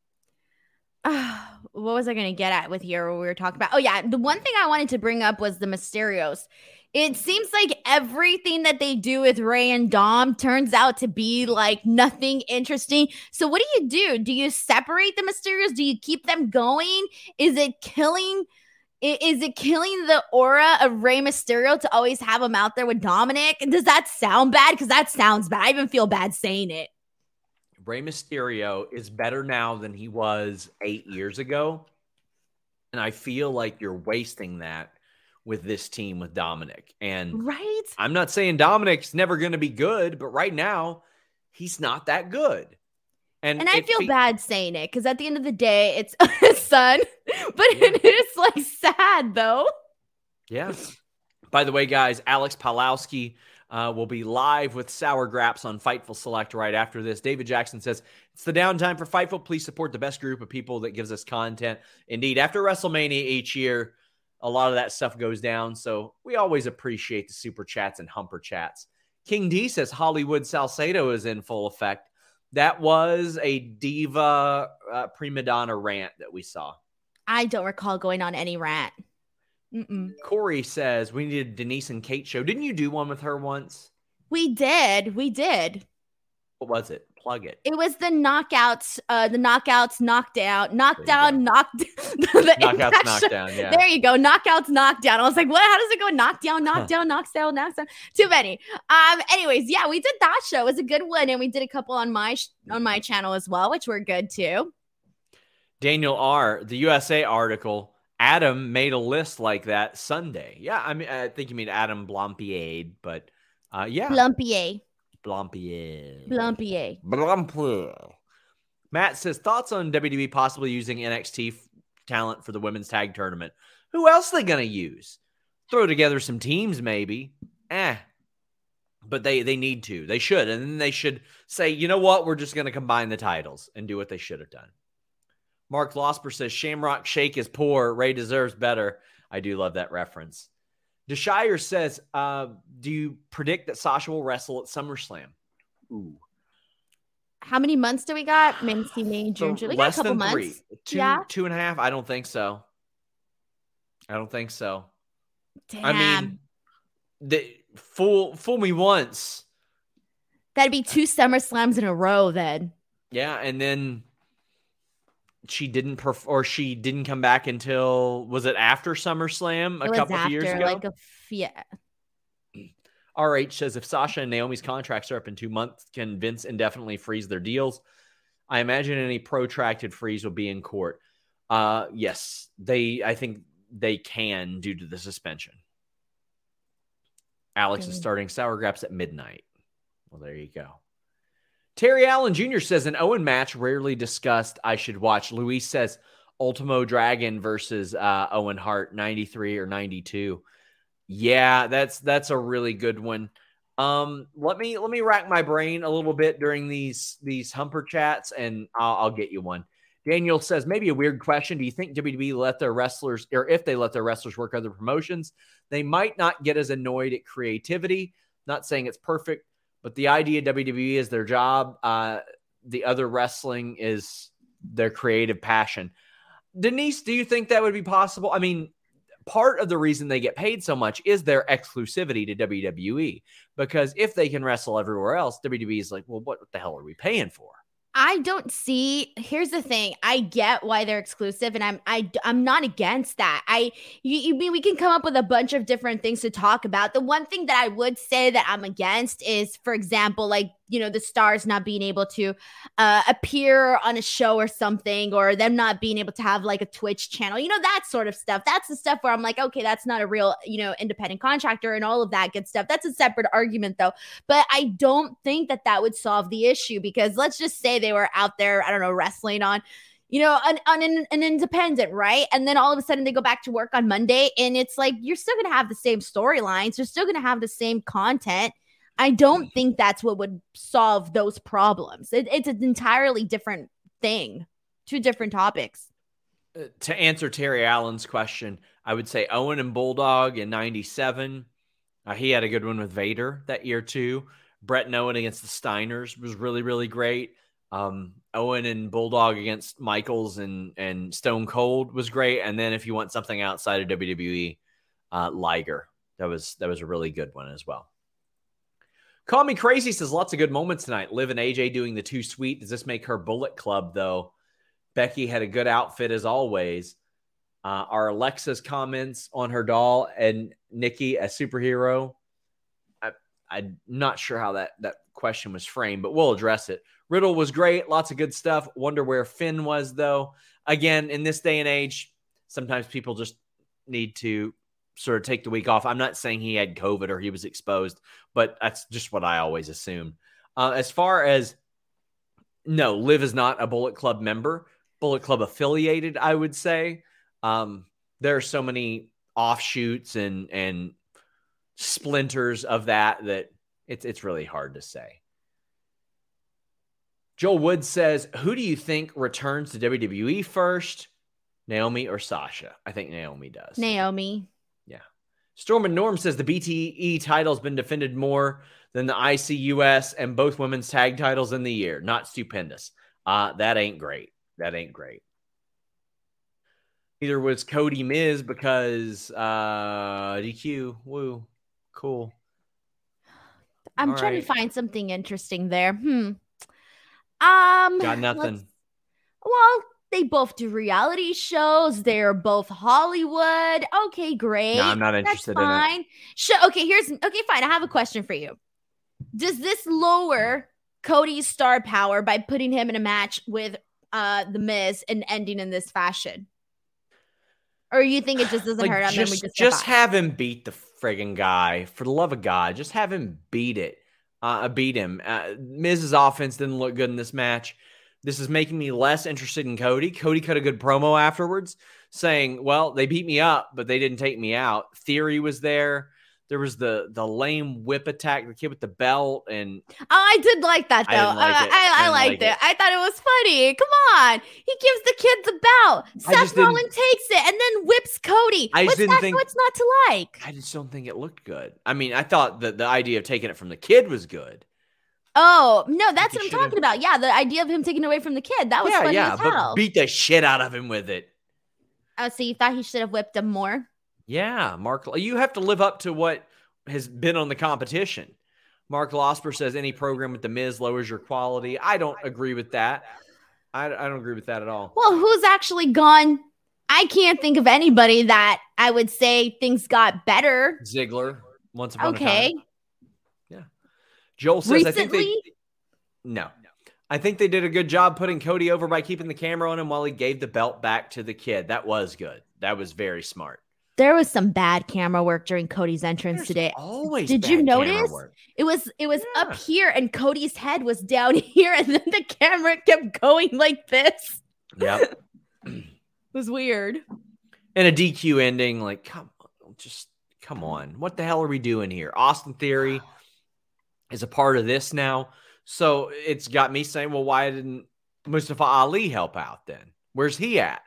what was I going to get at with here? What we were talking about? Oh yeah, the one thing I wanted to bring up was the Mysterios. It seems like everything that they do with Ray and Dom turns out to be like nothing interesting. So what do you do? Do you separate the Mysterios? Do you keep them going? Is it killing? Is it killing the aura of Rey Mysterio to always have him out there with Dominic? Does that sound bad? Because that sounds bad. I even feel bad saying it. Rey Mysterio is better now than he was eight years ago. And I feel like you're wasting that with this team with Dominic. And Right? I'm not saying Dominic's never going to be good, but right now he's not that good. And, And I feel fe- bad saying it because at the end of the day, it's his son. But it is like sad though. Yeah. By the way, guys, Alex Pawlowski uh, will be live with Sour Grapes on Fightful Select right after this. David Jackson says it's the downtime for Fightful. Please support the best group of people that gives us content. Indeed, after WrestleMania each year, a lot of that stuff goes down. So we always appreciate the super chats and humper chats. King D says Hollywood Salcedo is in full effect. That was a diva uh, prima donna rant that we saw. I don't recall going on any rant. Mm-mm. Corey says we need a Denise and Kate show. Didn't you do one with her once? We did. We did. What was it? Plug it. It was the knockouts, uh, the knockouts, knockdown, you knockdown, go. knocked. the Knockouts. Yeah. There you go. Knockouts, knockdown. I was like, what? How does it go? Knockdown, knockdown, knockdown, knockdown. Too many. Um. Anyways, yeah, we did that show. It was a good one, and we did a couple on my sh- on my channel as well, which were good too. Daniel R. The USA article. Adam made a list like that Sunday. Yeah, I mean, I think you mean Adam Blompier, but uh, yeah, Blumpier, Blompier. Blumpier. Blompier. Matt says thoughts on WWE possibly using NXT f- talent for the women's tag tournament. Who else they gonna use? Throw together some teams, maybe. Eh. But they they need to. They should, and then they should say, you know what? We're just gonna combine the titles and do what they should have done. Mark Losper says Shamrock Shake is poor. Ray deserves better. I do love that reference. Deshire says, uh, do you predict that Sasha will wrestle at SummerSlam? Ooh. How many months do we got? May, May, June, So July. We got a less couple than months. three. Two, Yeah. two and a half. I don't think so. I don't think so. Damn. I mean, the fool fool me once. that'd be two Summer Slams in a row then. Yeah, and then she didn't perf- or she didn't come back until was it after SummerSlam a couple of after years ago? like a f- yeah. RH says if Sasha and Naomi's contracts are up in two months, can Vince indefinitely freeze their deals? I imagine any protracted freeze will be in court. Uh, yes, they. I think they can due to the suspension. Alex is starting sour grapes at midnight. Well, there you go. Terry Allen Jr. says an Owen match rarely discussed. I should watch. Luis says Ultimo Dragon versus uh, Owen Hart, ninety three or ninety two. Yeah, that's that's a really good one. Um, let me let me rack my brain a little bit during these these humper chats, and I'll, I'll get you one. Daniel says maybe a weird question. Do you think WWE let their wrestlers, or if they let their wrestlers work other promotions, they might not get as annoyed at creativity? Not saying it's perfect, but the idea WWE is their job. Uh, the other wrestling is their creative passion. Denise, do you think that would be possible? I mean, part of the reason they get paid so much is their exclusivity to WWE. Because if they can wrestle everywhere else, WWE is like, well, what the hell are we paying for? I don't see. Here's the thing. I get why they're exclusive, and I'm I I'm not against that. I you, you mean we can come up with a bunch of different things to talk about. The one thing that I would say that I'm against is, for example, like you know the stars not being able to uh, appear on a show or something, or them not being able to have like a Twitch channel. You know that sort of stuff. That's the stuff where I'm like, okay, that's not a real you know independent contractor and all of that good stuff. That's a separate argument though. But I don't think that that would solve the issue because let's just say they were out there, I don't know, wrestling on, you know, an, an, an independent, right? And then all of a sudden they go back to work on Monday and it's like you're still to have the same storylines, you're still to have the same content. I don't think that's what would solve those problems. It, it's an entirely different thing, two different topics. Uh, to answer Terry Allen's question, I would say Owen and Bulldog in 97. Uh, he had a good one with Vader that year, too. Brett and Owen against the Steiners was really, really great. Um, Owen and Bulldog against Michaels and, and Stone Cold was great. And then if you want something outside of WWE, uh, Liger. That was that was a really good one as well. Call me crazy says lots of good moments tonight. Liv and AJ doing the Too Sweet. Does this make her Bullet Club though? Becky had a good outfit as always. Uh, our Alexa's comments on her doll and Nikki a superhero. I, I'm not sure how that that question was framed, but we'll address it. Riddle was great, lots of good stuff. Wonder where Finn was though. Again, in this day and age, sometimes people just need to sort of take the week off. I'm not saying he had COVID or he was exposed, but that's just what I always assume. Uh, as far as no, Liv is not a Bullet Club member, Bullet Club affiliated, I would say. Um, there are so many offshoots and and splinters of that that it's it's really hard to say. Joel Wood says, "Who do you think returns to WWE first, Naomi or Sasha?" I think Naomi does. Naomi. Storm and Norm says the BTE title has been defended more than the ICUS and both women's tag titles in the year. Not stupendous. Uh, that ain't great. That ain't great. Neither was Cody Miz because uh DQ. Woo. Cool. I'm All trying right. to find something interesting there. Hmm. Um. Got nothing. Well, they both do reality shows. They're both Hollywood. Okay, great. No, I'm not That's interested in it. fine. Sure. Okay, here's okay. Fine. I have a question for you. Does this lower Cody's star power by putting him in a match with uh the Miz and ending in this fashion? Or you think it just doesn't Like, hurt him? just we just, just have him beat the friggin' guy. For the love of God, just have him beat it. Uh, beat him. Uh, Miz's offense didn't look good in this match. This is making me less interested in Cody. Cody cut a good promo afterwards, saying, "Well, they beat me up, but they didn't take me out." Theory was there. There was the the lame whip attack, the kid with the belt, and Oh, I did like that I though. didn't like. I, I I, liked like it. it. I thought it was funny. Come on, he gives the kid the belt. I Seth Rollins takes it and then whips Cody. I what's didn't think- What's not to like? I just don't think it looked good. I mean, I thought that the idea of taking it from the kid was good. Oh no, that's what I'm talking about. Yeah, the idea of him taking away from the kid that was yeah, funny yeah, as but hell. beat the shit out of him with it. oh, so you thought he should have whipped him more? Yeah, Mark, you have to live up to what has been on the competition. Mark Losper says any program with the Miz lowers your quality. I don't agree with that. I, I don't agree with that at all. Well, who's actually gone? I can't think of anybody that I would say things got better. Ziggler, once upon a Okay, time. Joel says I think they no. I think they did a good job putting Cody over by keeping the camera on him while he gave the belt back to the kid. That was good. That was very smart. There was some bad camera work during Cody's entrance There's today. Always. Did you notice? It was it was Yeah. up here and Cody's head was down here and then the camera kept going like this. Yep. It was weird. and a DQ ending. Like, come on, just come on. What the hell are we doing here? Austin Theory is a part of this now. So it's got me saying, well, why didn't Mustafa Ali help out then? Where's he at?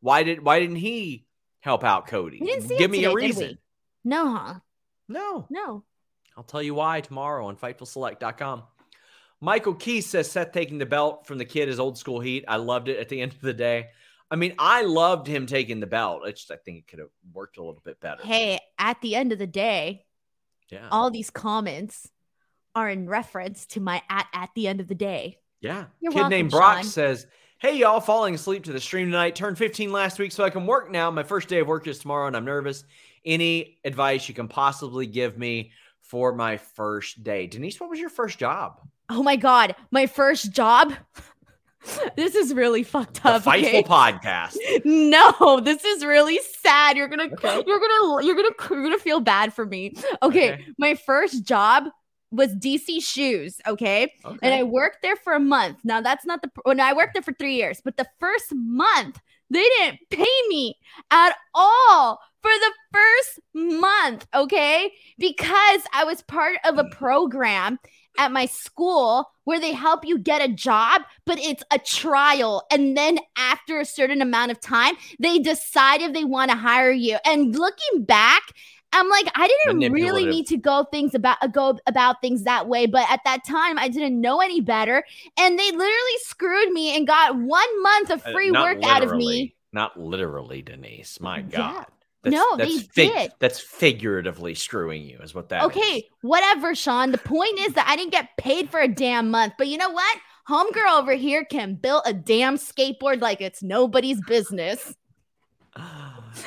Why did why didn't he help out Cody? We didn't see Give me today, a reason. No, huh? No. No. I'll tell you why tomorrow on FightfulSelect.com. Michael Key says Seth taking the belt from the kid is old school heat. I loved it at the end of the day. I mean, I loved him taking the belt. It's just I think it could have worked a little bit better. Hey, at the end of the day, yeah. all these comments are in reference to my at at the end of the day. Yeah. You're Kid welcome, named Brock Sean. says, Hey, y'all, falling asleep to the stream tonight. Turned 15 last week, so I can work now. My first day of work is tomorrow, and I'm nervous. Any advice you can possibly give me for my first day? Denise, what was your first job? Oh my god, my first job. this is really fucked The up. Fightful okay? podcast. No, this is really sad. You're gonna, Okay. you're gonna, you're gonna, you're gonna feel bad for me. Okay, Okay. my first job was DC Shoes. Okay, Okay. and I worked there for a month. Now that's not the. Well, no, I worked there for three years, but the first month they didn't pay me at all for the first month. Okay, because I was part of a mm. program at my school where they help you get a job, but it's a trial. And then after a certain amount of time, they decide if they want to hire you. And looking back, I'm like, I didn't really need to go things about uh, go about things that way. But at that time, I didn't know any better, and they literally screwed me and got one month of Uh, free not work out of me. Not literally, Denise. My Yeah. God. No, that's they fig- did. That's figuratively screwing you, is what that. Okay, whatever, Sean. The point is that I didn't get paid for a damn month. But you know what? Homegirl over here can build a damn skateboard like it's nobody's business.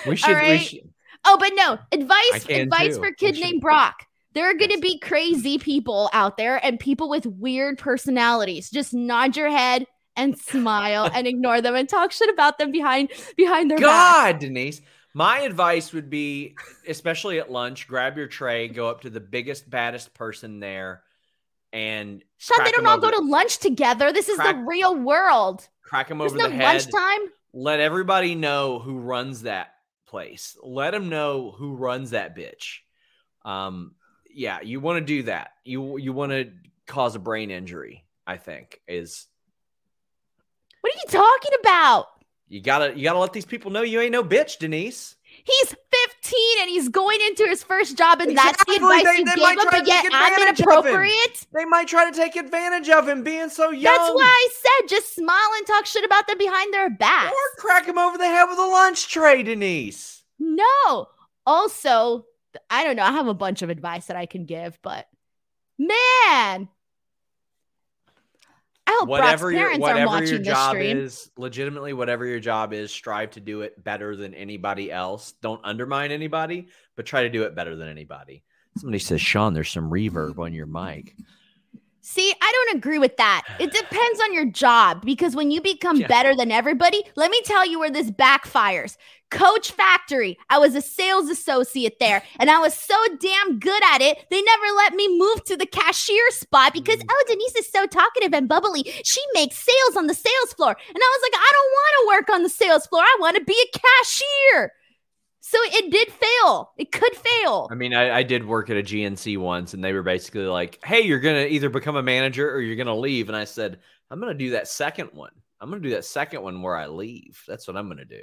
We should. We should Oh, but no, advice advice too. for kid named Brock. There are going to be crazy people out there and people with weird personalities. Just nod your head and smile and ignore them and talk shit about them behind behind their back. God, Denise. My advice would be, especially at lunch, grab your tray, go up to the biggest, baddest person there, and Sean, crack they don't all go to lunch together. This is Crack- the real world. crack them There's over no the head. lunchtime. Let everybody know who runs that place. Let them know who runs that bitch. Um, yeah, you want to do that. You you want to cause a brain injury. I think is What are you talking about? you gotta you gotta let these people know you ain't no bitch, Denise. He's 15 and he's going into his first job, and that's the advice They- you they gave might him, try but to yet take I'm advantage of him. inappropriate. They might try to take advantage of him being so young. That's why I said just smile and talk shit about them behind their back, Or crack him over the head with a lunch tray, Denise. No. Also, I don't know. I have a bunch of advice that I can give, but man, I hope whatever Brock's your parents are whatever watching your this job stream. is, legitimately whatever your job is, strive to do it better than anybody else. Don't undermine anybody, but try to do it better than anybody. Somebody says, Sean, there's some reverb on your mic. See, I don't agree with that. It depends on your job because when you become Yeah. better than everybody, let me tell you where this backfires. Coach Factory, I was a sales associate there and I was so damn good at it, they never let me move to the cashier spot because, Mm. oh, Denise is so talkative and bubbly. She makes sales on the sales floor. And I was like, I don't want to work on the sales floor. I want to be a cashier. So it did fail. It could fail. I mean, I, I did work at a GNC once, and they were basically like, "Hey, you're gonna either become a manager or you're gonna leave." And I said, "I'm gonna do that second one. I'm gonna do that second one where I leave. That's what I'm gonna do."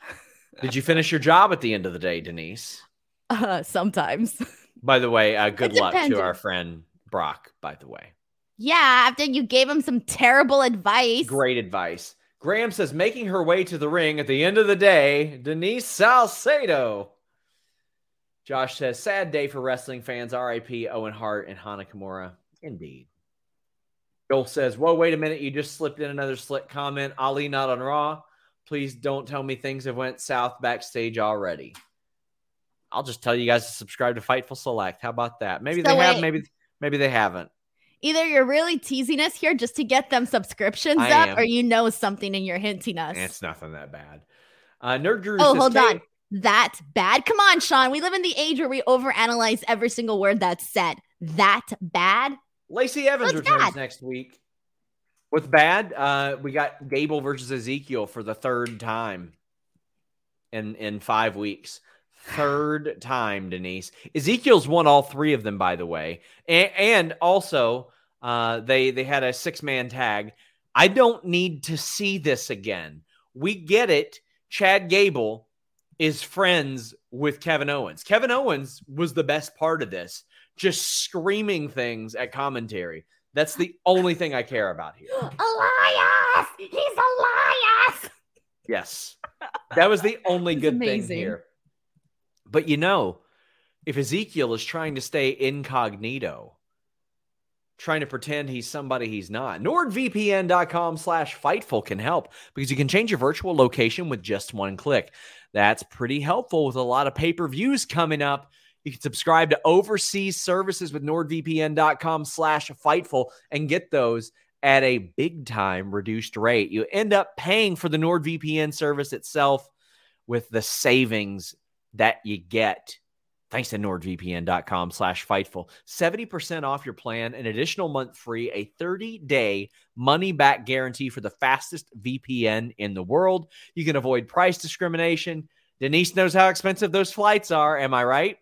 Did you finish your job at the end of the day, Denise? Uh, sometimes. By the way, uh, good luck to our friend Brock. By the way, Yeah, after you gave him some terrible advice. great advice. Graham says, making her way to the ring at the end of the day, Denise Salcedo. Josh says, sad day for wrestling fans. RIP Owen Hart and Hana Kimura. Indeed. Joel says, whoa, wait a minute. You just slipped in another slick comment. Ali not on Raw. Please don't tell me things have went south backstage already. I'll just tell you guys to subscribe to Fightful Select. How about that? Maybe So they have, maybe maybe they haven't. Either you're really teasing us here just to get them subscriptions I up, am. or you know something and you're hinting us. It's nothing that bad. Uh, Nerd Guru oh, hold on. That bad? Come on, Sean. We live in the age where we overanalyze every single word that's said. That bad? Lacey Evans What's returns bad? next week. What's bad? Uh, we got Gable versus Ezekiel for the third time in in five weeks. Third time, Denise. Ezekiel's won all three of them, by the way, and, and also uh, they they had a six man tag. I don't need to see this again. We get it. Chad Gable is friends with Kevin Owens. Kevin Owens was the best part of this, just screaming things at commentary. That's the only thing I care about here. Elias! He's Elias! Yes. That was the only good thing amazing. here. But you know, if Ezekiel is trying to stay incognito, trying to pretend he's somebody he's not, nordvpn.com slash fightful can help because you can change your virtual location with just one click. That's pretty helpful with a lot of pay-per-views coming up. You can subscribe to overseas services with nordvpn.com slash fightful and get those at a big time reduced rate. You end up paying for the NordVPN service itself with the savings that you get. Thanks to nordvpn.com slash fightful. 70% off your plan, an additional month free, a 30-day money-back guarantee for the fastest VPN in the world. You can avoid price discrimination. Denise knows how expensive those flights are. Am I right?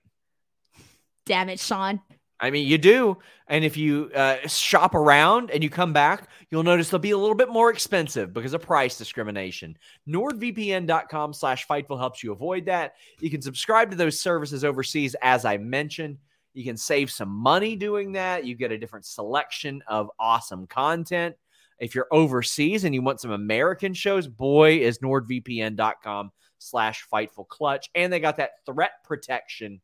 Damn it, Sean. I mean, you do. And if you uh, shop around and you come back, you'll notice they'll be a little bit more expensive because of price discrimination. NordVPN.com slash Fightful helps you avoid that. You can subscribe to those services overseas, as I mentioned. You can save some money doing that. You get a different selection of awesome content. If you're overseas and you want some American shows, boy, is NordVPN.com slash Fightful clutch. And they got that threat protection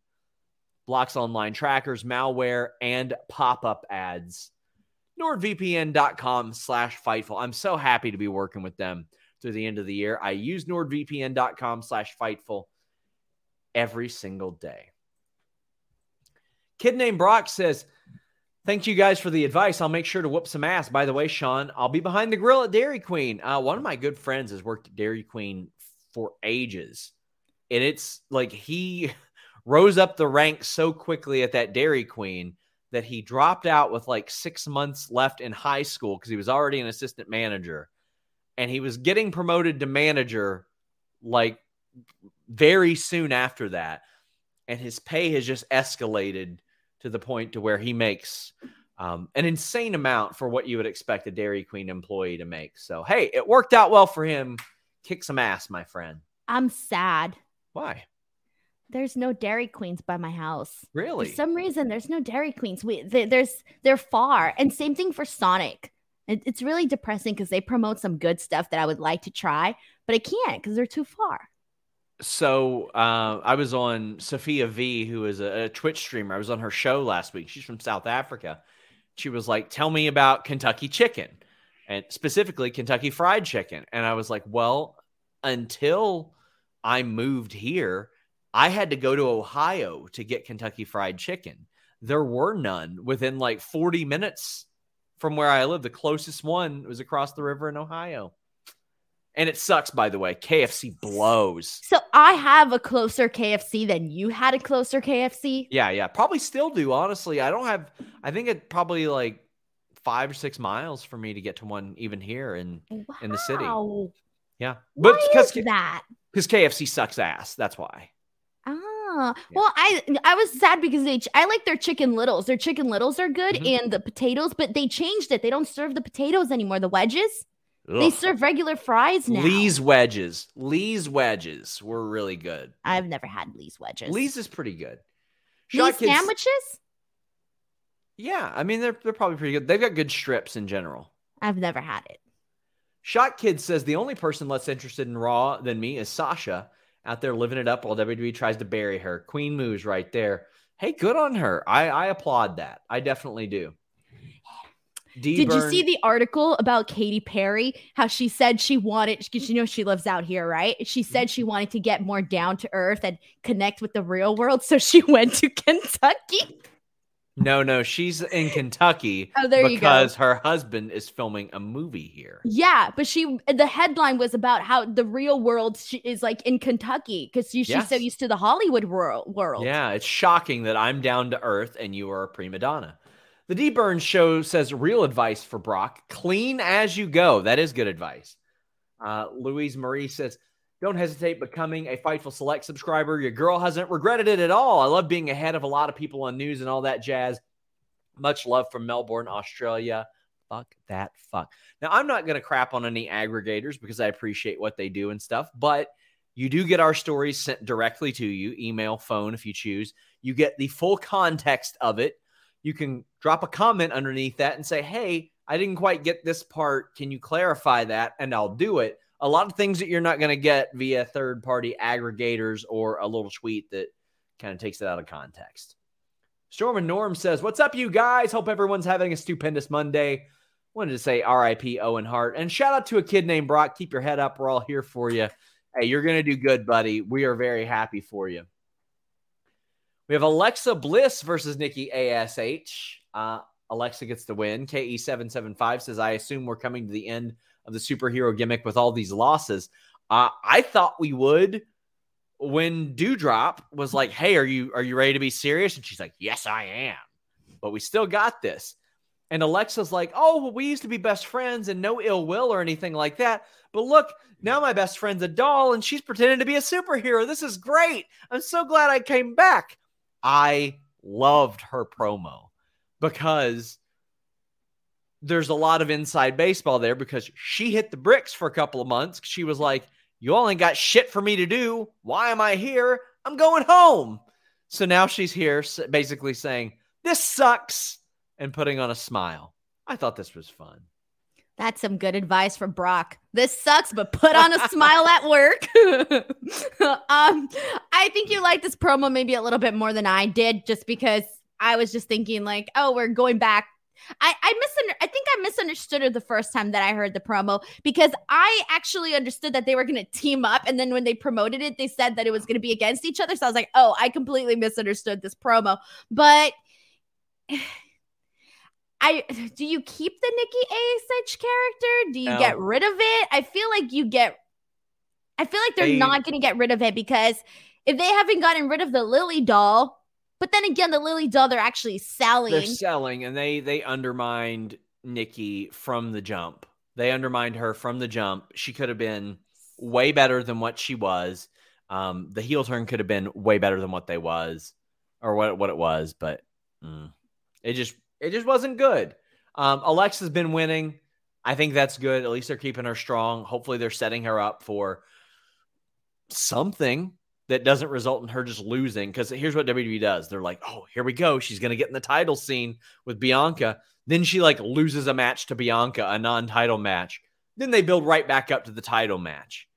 blocks online trackers, malware, and pop-up ads. NordVPN.com slash Fightful. I'm so happy to be working with them through the end of the year. I use NordVPN.com slash Fightful every single day. Kid named Brock says, Thank you guys for the advice. I'll make sure to whoop some ass. By the way, Sean, I'll be behind the grill at Dairy Queen. Uh, one of my good friends has worked at Dairy Queen for ages. And it's like he rose up the ranks so quickly at that Dairy Queen that he dropped out with like six months left in high school because he was already an assistant manager. And he was getting promoted to manager like very soon after that. And his pay has just escalated to the point to where he makes um, an insane amount for what you would expect a Dairy Queen employee to make. So, hey, it worked out well for him. Kick some ass, my friend. I'm sad. Why? There's no Dairy Queens by my house. Really? For some reason, there's no Dairy Queens. We they, there's they're far, and same thing for Sonic. It, it's really depressing because they promote some good stuff that I would like to try, but I can't because they're too far. so uh, I was on Sophia V, who is a, a Twitch streamer. I was on her show last week. She's from South Africa. She was like, "Tell me about Kentucky chicken, and specifically Kentucky Fried Chicken." And I was like, "Well, until I moved here, I had to go to Ohio to get Kentucky Fried Chicken. There were none within like 40 minutes from where I live. The closest one was across the river in Ohio." And it sucks, by the way. KFC blows. So I have a closer KFC than you had a closer KFC. Yeah, yeah. Probably still do, honestly. I don't have I think it probably like five or six miles for me to get to one even here in in the city. Wow. yeah. But because that? because KFC sucks ass. That's why. Ah, well, I I was sad because they I like their chicken littles. Their chicken littles are good, Mhm. and the potatoes, but they changed it. They don't serve the potatoes anymore. The wedges, they serve regular fries now. Lee's wedges. Lee's wedges were really good. I've never had Lee's wedges. Lee's is pretty good. Lee's Shot Kids- sandwiches. Yeah, I mean they're they're probably pretty good. They've got good strips in general. I've never had it. Shot Kid says the only person less interested in Raw than me is Sasha out there living it up while WWE tries to bury her. Queen moves right there. Hey, good on her. I, I applaud that. I definitely do. Did you see the article about Katy Perry? How she said she wanted, because you know she lives out here, right? She Mm-hmm. said she wanted to get more down to earth and connect with the real world. So she went to Kentucky. No, no, she's in Kentucky Oh, there you go. because her husband is filming a movie here. Yeah, but she the headline was about how the real world she is like in Kentucky because she, she's so used to the Hollywood world. World. Yeah, it's shocking that I'm down to earth and you are a prima donna. The D Burns show says real advice for Brock clean as you go. That is good advice. Uh, Louise Marie says, don't hesitate becoming a Fightful Select subscriber. Your girl hasn't regretted it at all. I love being ahead of a lot of people on news and all that jazz. Much love from Melbourne, Australia. Fuck that fuck. Now, I'm not going to crap on any aggregators because I appreciate what they do and stuff, but you do get our stories sent directly to you, email, phone, if you choose. You get the full context of it. You can drop a comment underneath that and say, hey, I didn't quite get this part. Can you clarify that? And I'll do it. A lot of things that you're not going to get via third party aggregators or a little tweet that kind of takes it out of context. Storm and Norm says, What's up, you guys? Hope everyone's having a stupendous Monday. Wanted to say RIP Owen Hart and shout out to a kid named Brock. Keep your head up. We're all here for you. Hey, you're going to do good, buddy. We are very happy for you. We have Alexa Bliss versus Nikki ASH. Uh, Alexa gets the win. KE775 says, I assume we're coming to the end of the superhero gimmick with all these losses. Uh, I thought we would when Doudrop was like, Hey, are you are you ready to be serious? And she's like, Yes, I am. But we still got this. And Alexa's like, Oh, well, we used to be best friends and no ill will or anything like that. But look, now my best friend's a doll and she's pretending to be a superhero. This is great. I'm so glad I came back. I loved her promo because there's a lot of inside baseball there because she hit the bricks for a couple of months. She was like, You all ain't got shit for me to do. Why am I here? I'm going home. So now she's here basically saying, This sucks and putting on a smile. I thought this was fun. That's some good advice for Brock. This sucks, but put on a smile at work. um, I think you like this promo maybe a little bit more than I did, just because I was just thinking like, oh, we're going back. I I misunder- I think I misunderstood it the first time that I heard the promo because I actually understood that they were going to team up, and then when they promoted it, they said that it was going to be against each other. So I was like, oh, I completely misunderstood this promo, but. I do you keep the Nikki ASH character? Do you No. get rid of it? I feel like you get I feel like they're They- not going to get rid of it because if they haven't gotten rid of the Lilly doll, but then again the Lilly doll they're actually selling. They're selling and they they undermined Nikki from the jump. They undermined her from the jump. She could have been way better than what she was. Um, the heel turn could have been way better than what they was or what what it was, but mm, it just it just wasn't good. Um, Alexa's been winning. I think that's good. At least they're keeping her strong. Hopefully, they're setting her up for something. That doesn't result in her just losing. Because here's what WWE does: they're like, "Oh, here we go. She's gonna get in the title scene with Bianca." Then she like loses a match to Bianca, a non-title match. Then they build right back up to the title match.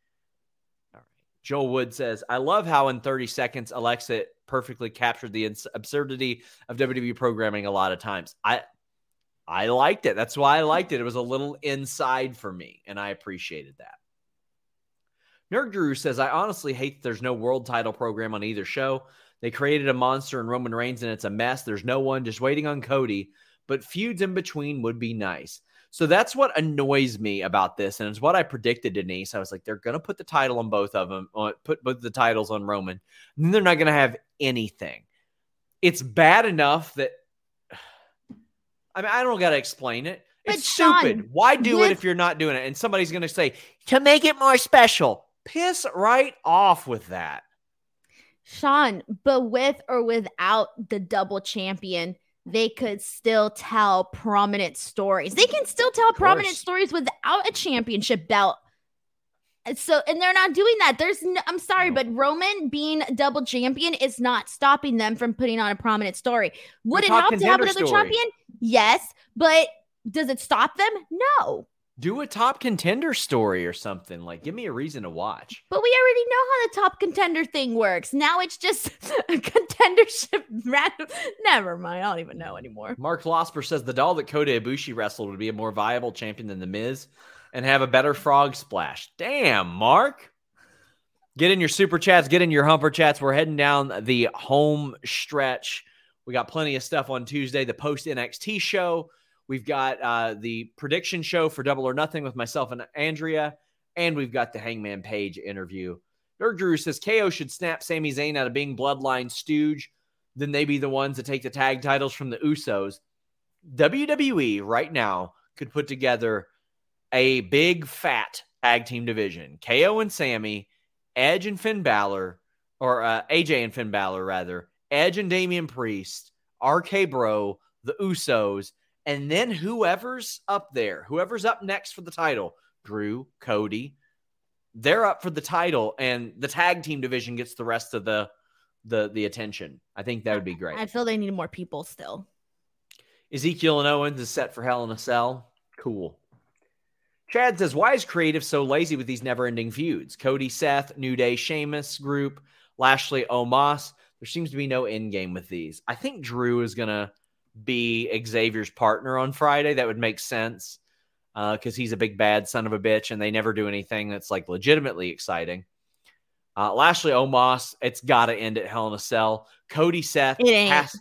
All right. Joel Wood says, "I love how in 30 seconds Alexa perfectly captured the ins- absurdity of WWE programming a lot of times. I I liked it. That's why I liked it. It was a little inside for me, and I appreciated that. Nerd Guru says, I honestly hate that there's no world title program on either show. They created a monster in Roman Reigns, and it's a mess. There's no one just waiting on Cody, but feuds in between would be nice. So that's what annoys me about this, and it's what I predicted, Denise. I was like, they're going to put the title on both of them, uh, put both the titles on Roman, and then they're not going to have anything. It's bad enough that I mean, I don't got to explain it. But It's Sean, stupid. Why do it if you're not doing it? And somebody's going to say to make it more special. Piss right off with that. Sean, but with or without the double champion, they could still tell prominent stories. They can still tell prominent stories without a championship belt. So, and they're not doing that. There's, no, I'm sorry, but Roman being double champion is not stopping them from putting on a prominent story. Would The it help to have another story. champion? Yes, but does it stop them? No. Do a top contender story or something. Like, give me a reason to watch. But we already know how the top contender thing works. Now it's just a contendership. Random. Never mind. I don't even know anymore. Mark Losper says the doll that Kota Ibushi wrestled would be a more viable champion than The Miz and have a better frog splash. Damn, Mark. Get in your super chats, get in your humper chats. We're heading down the home stretch. We got plenty of stuff on Tuesday, the post NXT show. We've got uh, the prediction show for Double or Nothing with myself and Andrea, and we've got the Hangman Page interview. Dirk Drew says KO should snap Sami Zayn out of being Bloodline stooge. Then they be the ones that take the tag titles from the Usos. WWE right now could put together a big fat tag team division. KO and Sammy, Edge and Finn Balor, or uh, AJ and Finn Balor rather, Edge and Damian Priest, RK Bro, the Usos, and then whoever's up there, whoever's up next for the title, Drew, Cody, they're up for the title, and the tag team division gets the rest of the the the attention. I think that would be great. I feel they need more people still. Ezekiel and Owens is set for Hell in a Cell. Cool. Chad says, Why is creative so lazy with these never ending feuds? Cody, Seth, New Day, Sheamus group, Lashley, Omos. There seems to be no end game with these. I think Drew is going to be Xavier's partner on Friday. That would make sense because he's a big bad son of a bitch and they never do anything that's like legitimately exciting. Uh, Lashley, Omos, it's got to end at Hell in a Cell. Cody, Seth, It ain't. has,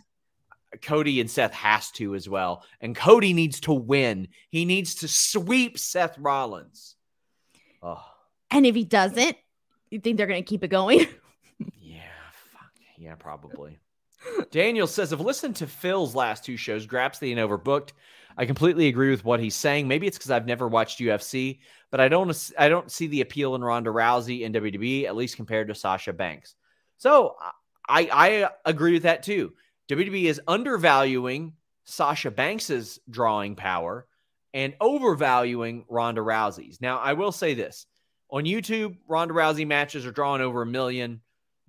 Cody and Seth has to as well. And Cody needs to win. He needs to sweep Seth Rollins. Oh, And if he doesn't, you think they're going to keep it going? yeah. Fuck. Yeah, probably. Daniel says, I've listened to Phil's last two shows, Grapsy and Overbooked. I completely agree with what he's saying. Maybe it's because I've never watched UFC, but I don't I don't see the appeal in Ronda Rousey in WWE, at least compared to Sasha Banks. So I I agree with that too. WWE is undervaluing Sasha Banks's drawing power and overvaluing Ronda Rousey's. Now, I will say this. On YouTube, Ronda Rousey matches are drawing over a million.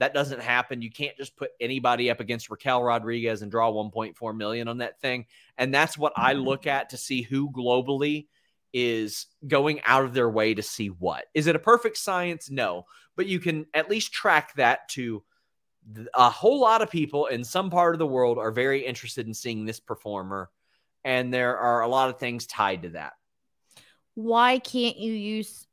That doesn't happen. You can't just put anybody up against Raquel Rodriguez and draw 1.4 million on that thing. And that's what I mm-hmm. look at to see who globally is going out of their way to see what. Is it a perfect science? No. But you can at least track that to a whole lot of people in some part of the world are very interested in seeing this performer. And there are a lot of things tied to that. Why can't you use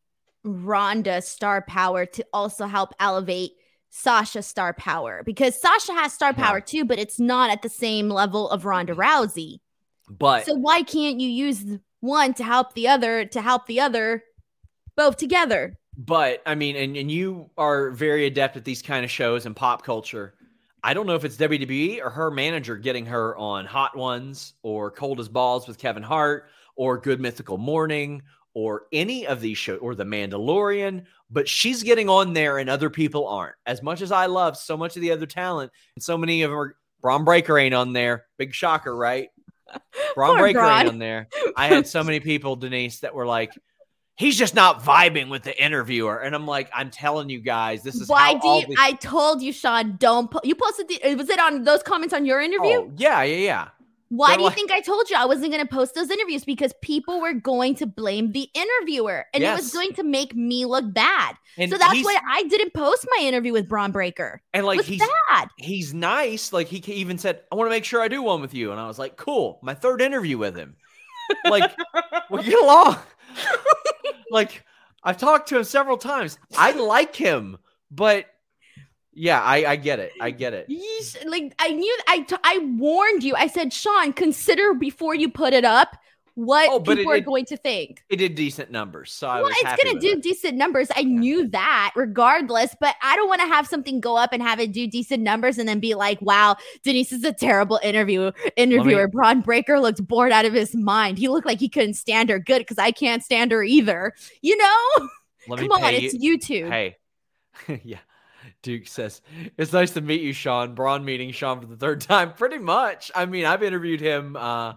Ronda's star power to also help elevate Sasha's star power? Because Sasha has star Yeah. power too, but it's not at the same level of Ronda mm-hmm. Rousey. But So why can't you use one to help the other to help the other both together? But I mean, and, and you are very adept at these kind of shows and pop culture. I don't know if it's WWE or her manager getting her on Hot Ones or Cold as Balls with Kevin Hart or Good Mythical Morning or any of these shows or The Mandalorian, but she's getting on there and other people aren't. As much as I love so much of the other talent, and so many of them are Bron Breakker ain't on there. Big shocker, right? Bron Poor Breakker Bron. ain't on there. I had so many people, Denise, that were like, he's just not vibing with the interviewer. And I'm like, I'm telling you guys, this is Why do you? these- I told you, Sean. Don't. Po- you posted. The, was it on those comments on your interview? Oh, yeah, yeah, yeah. Why do you like- think I told you I wasn't going to post those interviews? Because people were going to blame the interviewer, and it was going to make me look bad. And so that's why I didn't post my interview with Bron Breakker. and like he's bad. he's nice. Like he even said, I want to make sure I do one with you. And I was like, cool. My third interview with him. Like, we get along. like, I've talked to him several times. I like him, but yeah, I, I get it. I get it. Yeesh, like I knew I t- I warned you. I said, Sean, consider before you put it up what Oh, people it- are it- going to think. It did decent numbers, so I well, it's gonna do it. decent numbers. I knew that regardless, but I don't want to have something go up and have it do decent numbers and then be like, wow, Denise is a terrible interview interviewer. Bron Breakker looked bored out of his mind. He looked like he couldn't stand her. Good, because I can't stand her either. You know? Let Come me on, pay it's you. YouTube. Hey, yeah. Duke says, It's nice to meet you, Sean. Bron meeting Sean for the third time. Pretty much. I mean, I've interviewed him uh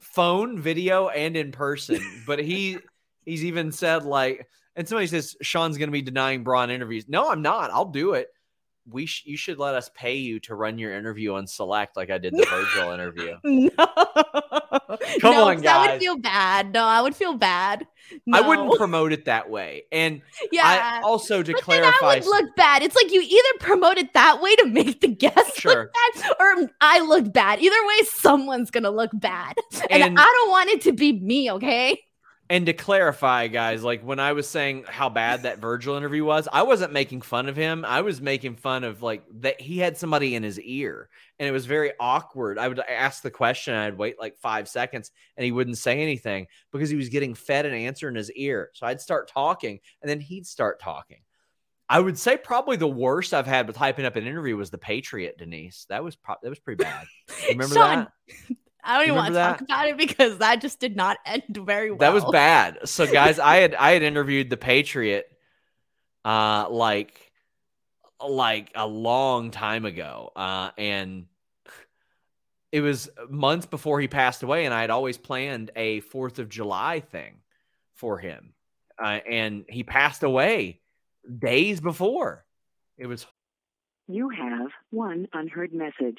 phone, video, and in person. But he he's even said like and somebody says Sean's gonna be denying Bron interviews. No, I'm not. I'll do it. We sh- you should let us pay you to run your interview on select like I did the Virgil interview. No. Come No, on, 'cause I would feel bad. No, I would feel bad. I wouldn't promote it that way. And Yeah. I also to But clarify would look bad. It's like you either promote it that way to make the guest Sure. look bad, or I look bad. Either way, someone's gonna look bad, and, And- I don't want it to be me. Okay? And to clarify, guys, like when I was saying how bad that Virgil interview was, I wasn't making fun of him. I was making fun of like that he had somebody in his ear and it was very awkward. I would ask the question, and I'd wait like five seconds and he wouldn't say anything because he was getting fed an answer in his ear. So I'd start talking and then he'd start talking. I would say probably the worst I've had with hyping up an interview was the Patriot, Denise. That was pro- that was pretty bad. Remember Sean, that? I don't even want to remember talk about it because that just did not end very well. That was bad. So guys, I had I had interviewed the Patriot uh like like a long time ago. Uh and it was months before he passed away and I had always planned a 4th of July thing for him. Uh, and he passed away days before. It was You have one unheard message.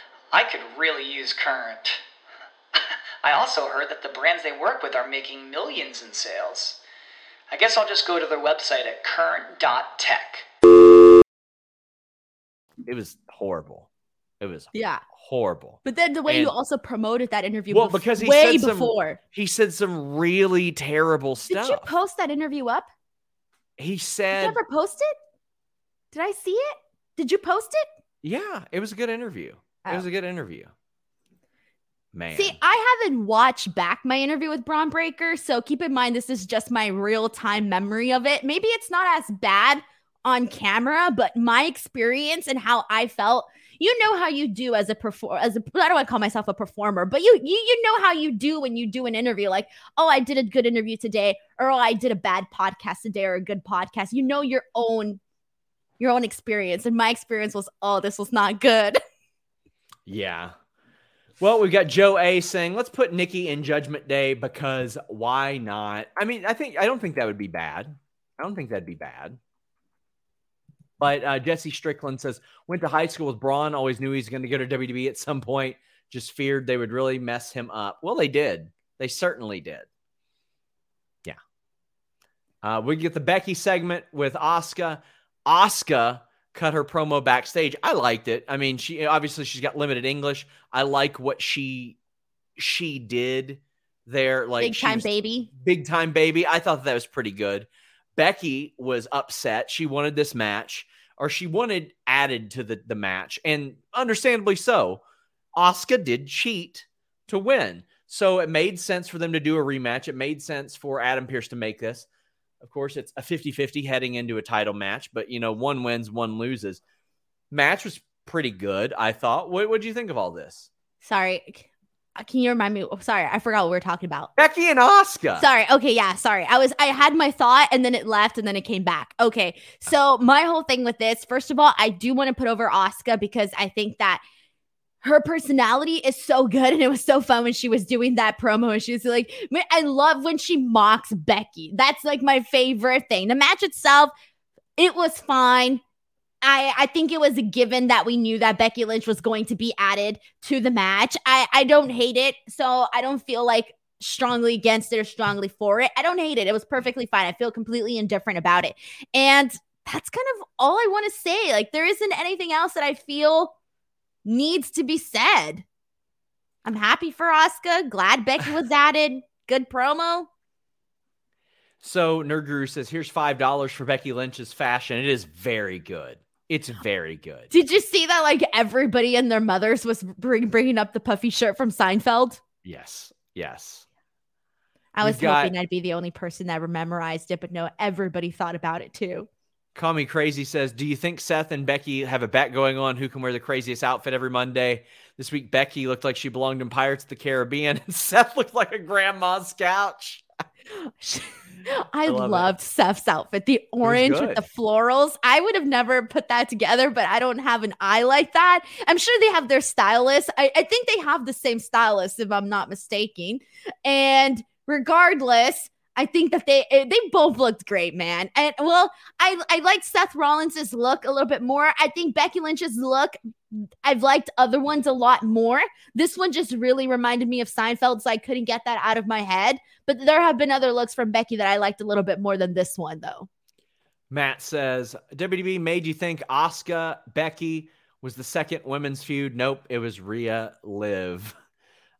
I could really use Current. I also heard that the brands they work with are making millions in sales. I guess I'll just go to their website at current.tech. it was horrible. It was Yeah, horrible. but then the way you also promoted that interview, Well, bef- because he way said some- before. He said some really terrible stuff. Did you post that interview up? he said. Did you ever post it? Did I see it? Did you post it? Yeah, it was a good interview. It was Oh. a good interview. Man. See, I haven't watched back my interview with Bron Breakker, so keep in mind this is just my real time memory of it. Maybe it's not as bad on camera, but my experience and how I felt. You know how you do as a perform as a I don't want to call myself a performer, but you you you know how you do when you do an interview. Like, oh, I did a good interview today, or oh, I did a bad podcast today, or a good podcast. You know your own your own experience, and my experience was, oh, this was not good. yeah. Well, we've got Joe A saying, let's put Nikki in Judgment Day because why not? I mean, I think I don't think that would be bad. I don't think that'd be bad. But uh, Jesse Strickland says, went to high school with Bron, always knew he was going to go to WWE at some point, just feared they would really mess him up. Well, they did. They certainly did. Yeah. Uh, we get the Becky segment with Asuka. Asuka cut her promo backstage. I liked it. I mean, she obviously she's got limited English. I like what she she did there. Like Big time baby. big time baby. I thought that was pretty good. Becky was upset. She wanted this match, or she wanted added to the, the match, and understandably so. Asuka did cheat to win. So it made sense for them to do a rematch. It made sense for Adam Pearce to make this. Of course, it's a 50 50 heading into a title match, but you know, one wins, one loses. Match was pretty good, I thought. What would you think of all this? Sorry. Uh, can you remind me? Oh, sorry, I forgot what we were talking about. Becky and Asuka. Sorry. Okay, yeah, sorry. I was I had my thought and then it left and then it came back. Okay. So my whole thing with this, first of all, I do want to put over Asuka because I think that her personality is so good and it was so fun when she was doing that promo and she was like i love when she mocks becky that's like my favorite thing the match itself it was fine I, I think it was a given that we knew that Becky Lynch was going to be added to the match. I, I don't hate it. So I don't feel like strongly against it or strongly for it. I don't hate it. It was perfectly fine. I feel completely indifferent about it. And that's kind of all I want to say. Like, there isn't anything else that I feel needs to be said. I'm happy for Asuka. Glad Becky was added. Good promo. So Nerd Guru says, "Here's five dollars for Becky Lynch's fashion. It is very good. It's very good." Did you see that? Like everybody and their mothers was bring, bringing up the puffy shirt from Seinfeld. Yes, yes. I was got, hoping I'd be the only person that memorized it, but no, everybody thought about it too. Call Me Crazy says, Do you think Seth and Becky have a bet going on who can wear the craziest outfit every Monday? This week, Becky looked like she belonged in Pirates of the Caribbean, and Seth looked like a grandma's couch. I, I loved it. Seth's outfit, the orange with the florals. I would have never put that together, but I don't have an eye like that. I'm sure they have their stylist. I, I think they have the same stylist, if I'm not mistaken. And regardless, I think that they eh, they both looked great, man. And well, I I liked Seth Rollins's look a little bit more. I think Becky Lynch's look I've liked other ones a lot more. This one just really reminded me of Seinfeld, so I couldn't get that out of my head. But there have been other looks from Becky that I liked a little bit more than this one, though. Matt says WWE made you think Asuka Becky was the second women's feud. Nope, it was Rhea Liv.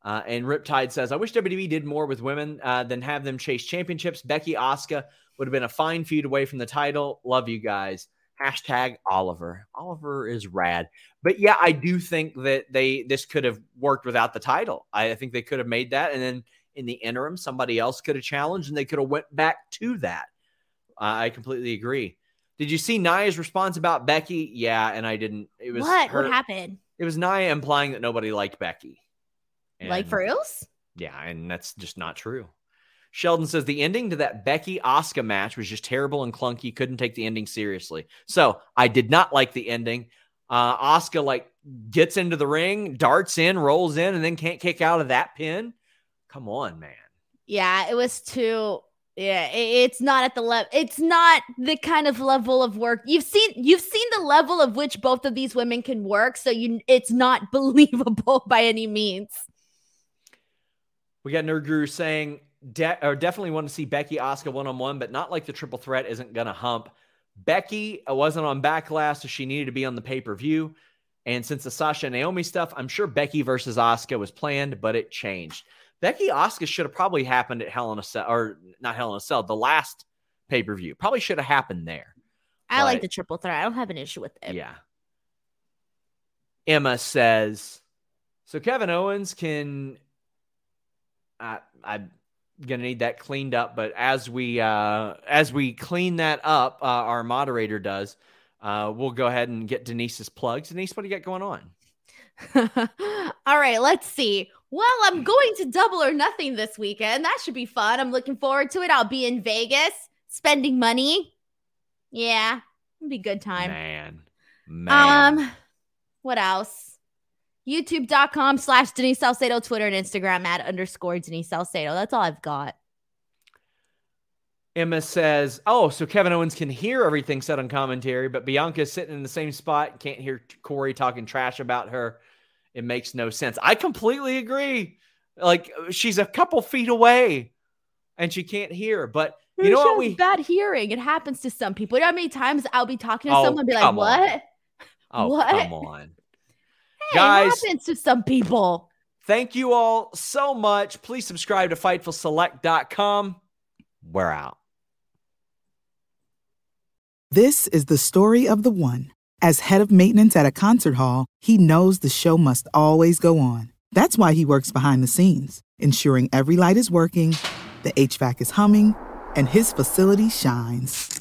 Uh, and Riptide says, I wish WWE did more with women uh, than have them chase championships. Becky Asuka would have been a fine feud away from the title. Love you guys. Hashtag Oliver. Oliver is rad. But yeah, I do think that they this could have worked without the title. I think they could have made that, and then in the interim, somebody else could have challenged, and they could have went back to that. Uh, I completely agree. Did you see Nia's response about Becky? Yeah, and I didn't. It was what? Her, what happened? It was Nia implying that nobody liked Becky. And, like for reals? Yeah, and that's just not true. Sheldon says the ending to that Becky Asuka match was just terrible and clunky. Couldn't take the ending seriously. So I did not like the ending. Uh, Asuka like gets into the ring, darts in, rolls in, and then can't kick out of that pin. Come on, man. Yeah, it was too. Yeah, it's not at the level. It's not the kind of level of work you've seen. You've seen the level of which both of these women can work, so you it's not believable by any means. We got Nerd Guru saying, de- or definitely want to see Becky Asuka one on one, but not like the triple threat isn't going to hump. Becky uh, wasn't on Backlash, so she needed to be on the pay per view. And since the Sasha and Naomi stuff, I'm sure Becky versus Asuka was planned, but it changed. Becky Asuka should have probably happened at Hell in a Cell, or not Hell in a Cell, the last pay per view. Probably should have happened there. I but, like the triple threat. I don't have an issue with it. Yeah. Emma says, so Kevin Owens can I, I'm gonna need that cleaned up. But as we uh, as we clean that up, uh, our moderator does. Uh, we'll go ahead and get Denise's plugs. Denise, what do you got going on? All right, let's see. Well, I'm going to double or nothing this weekend. That should be fun. I'm looking forward to it. I'll be in Vegas spending money. Yeah, it'll be good time. Man, man. Um, what else? youtube.com slash Denise Salcedo, Twitter and Instagram at underscore Denise Salcedo. That's all I've got. Emma says, Oh, so Kevin Owens can hear everything said on commentary, but Bianca's sitting in the same spot, can't hear Corey talking trash about her. It makes no sense. I completely agree. Like she's a couple feet away and she can't hear, but you know what? We bad hearing. It happens to some people. You know how many times I'll be talking to oh, someone and be like, What? On. Oh, what? come on. Hey, Guys, happens to some people. Thank you all so much. Please subscribe to FightfulSelect.com. We're out. This is the story of the one. As head of maintenance at a concert hall, he knows the show must always go on. That's why he works behind the scenes, ensuring every light is working, the HVAC is humming and his facility shines.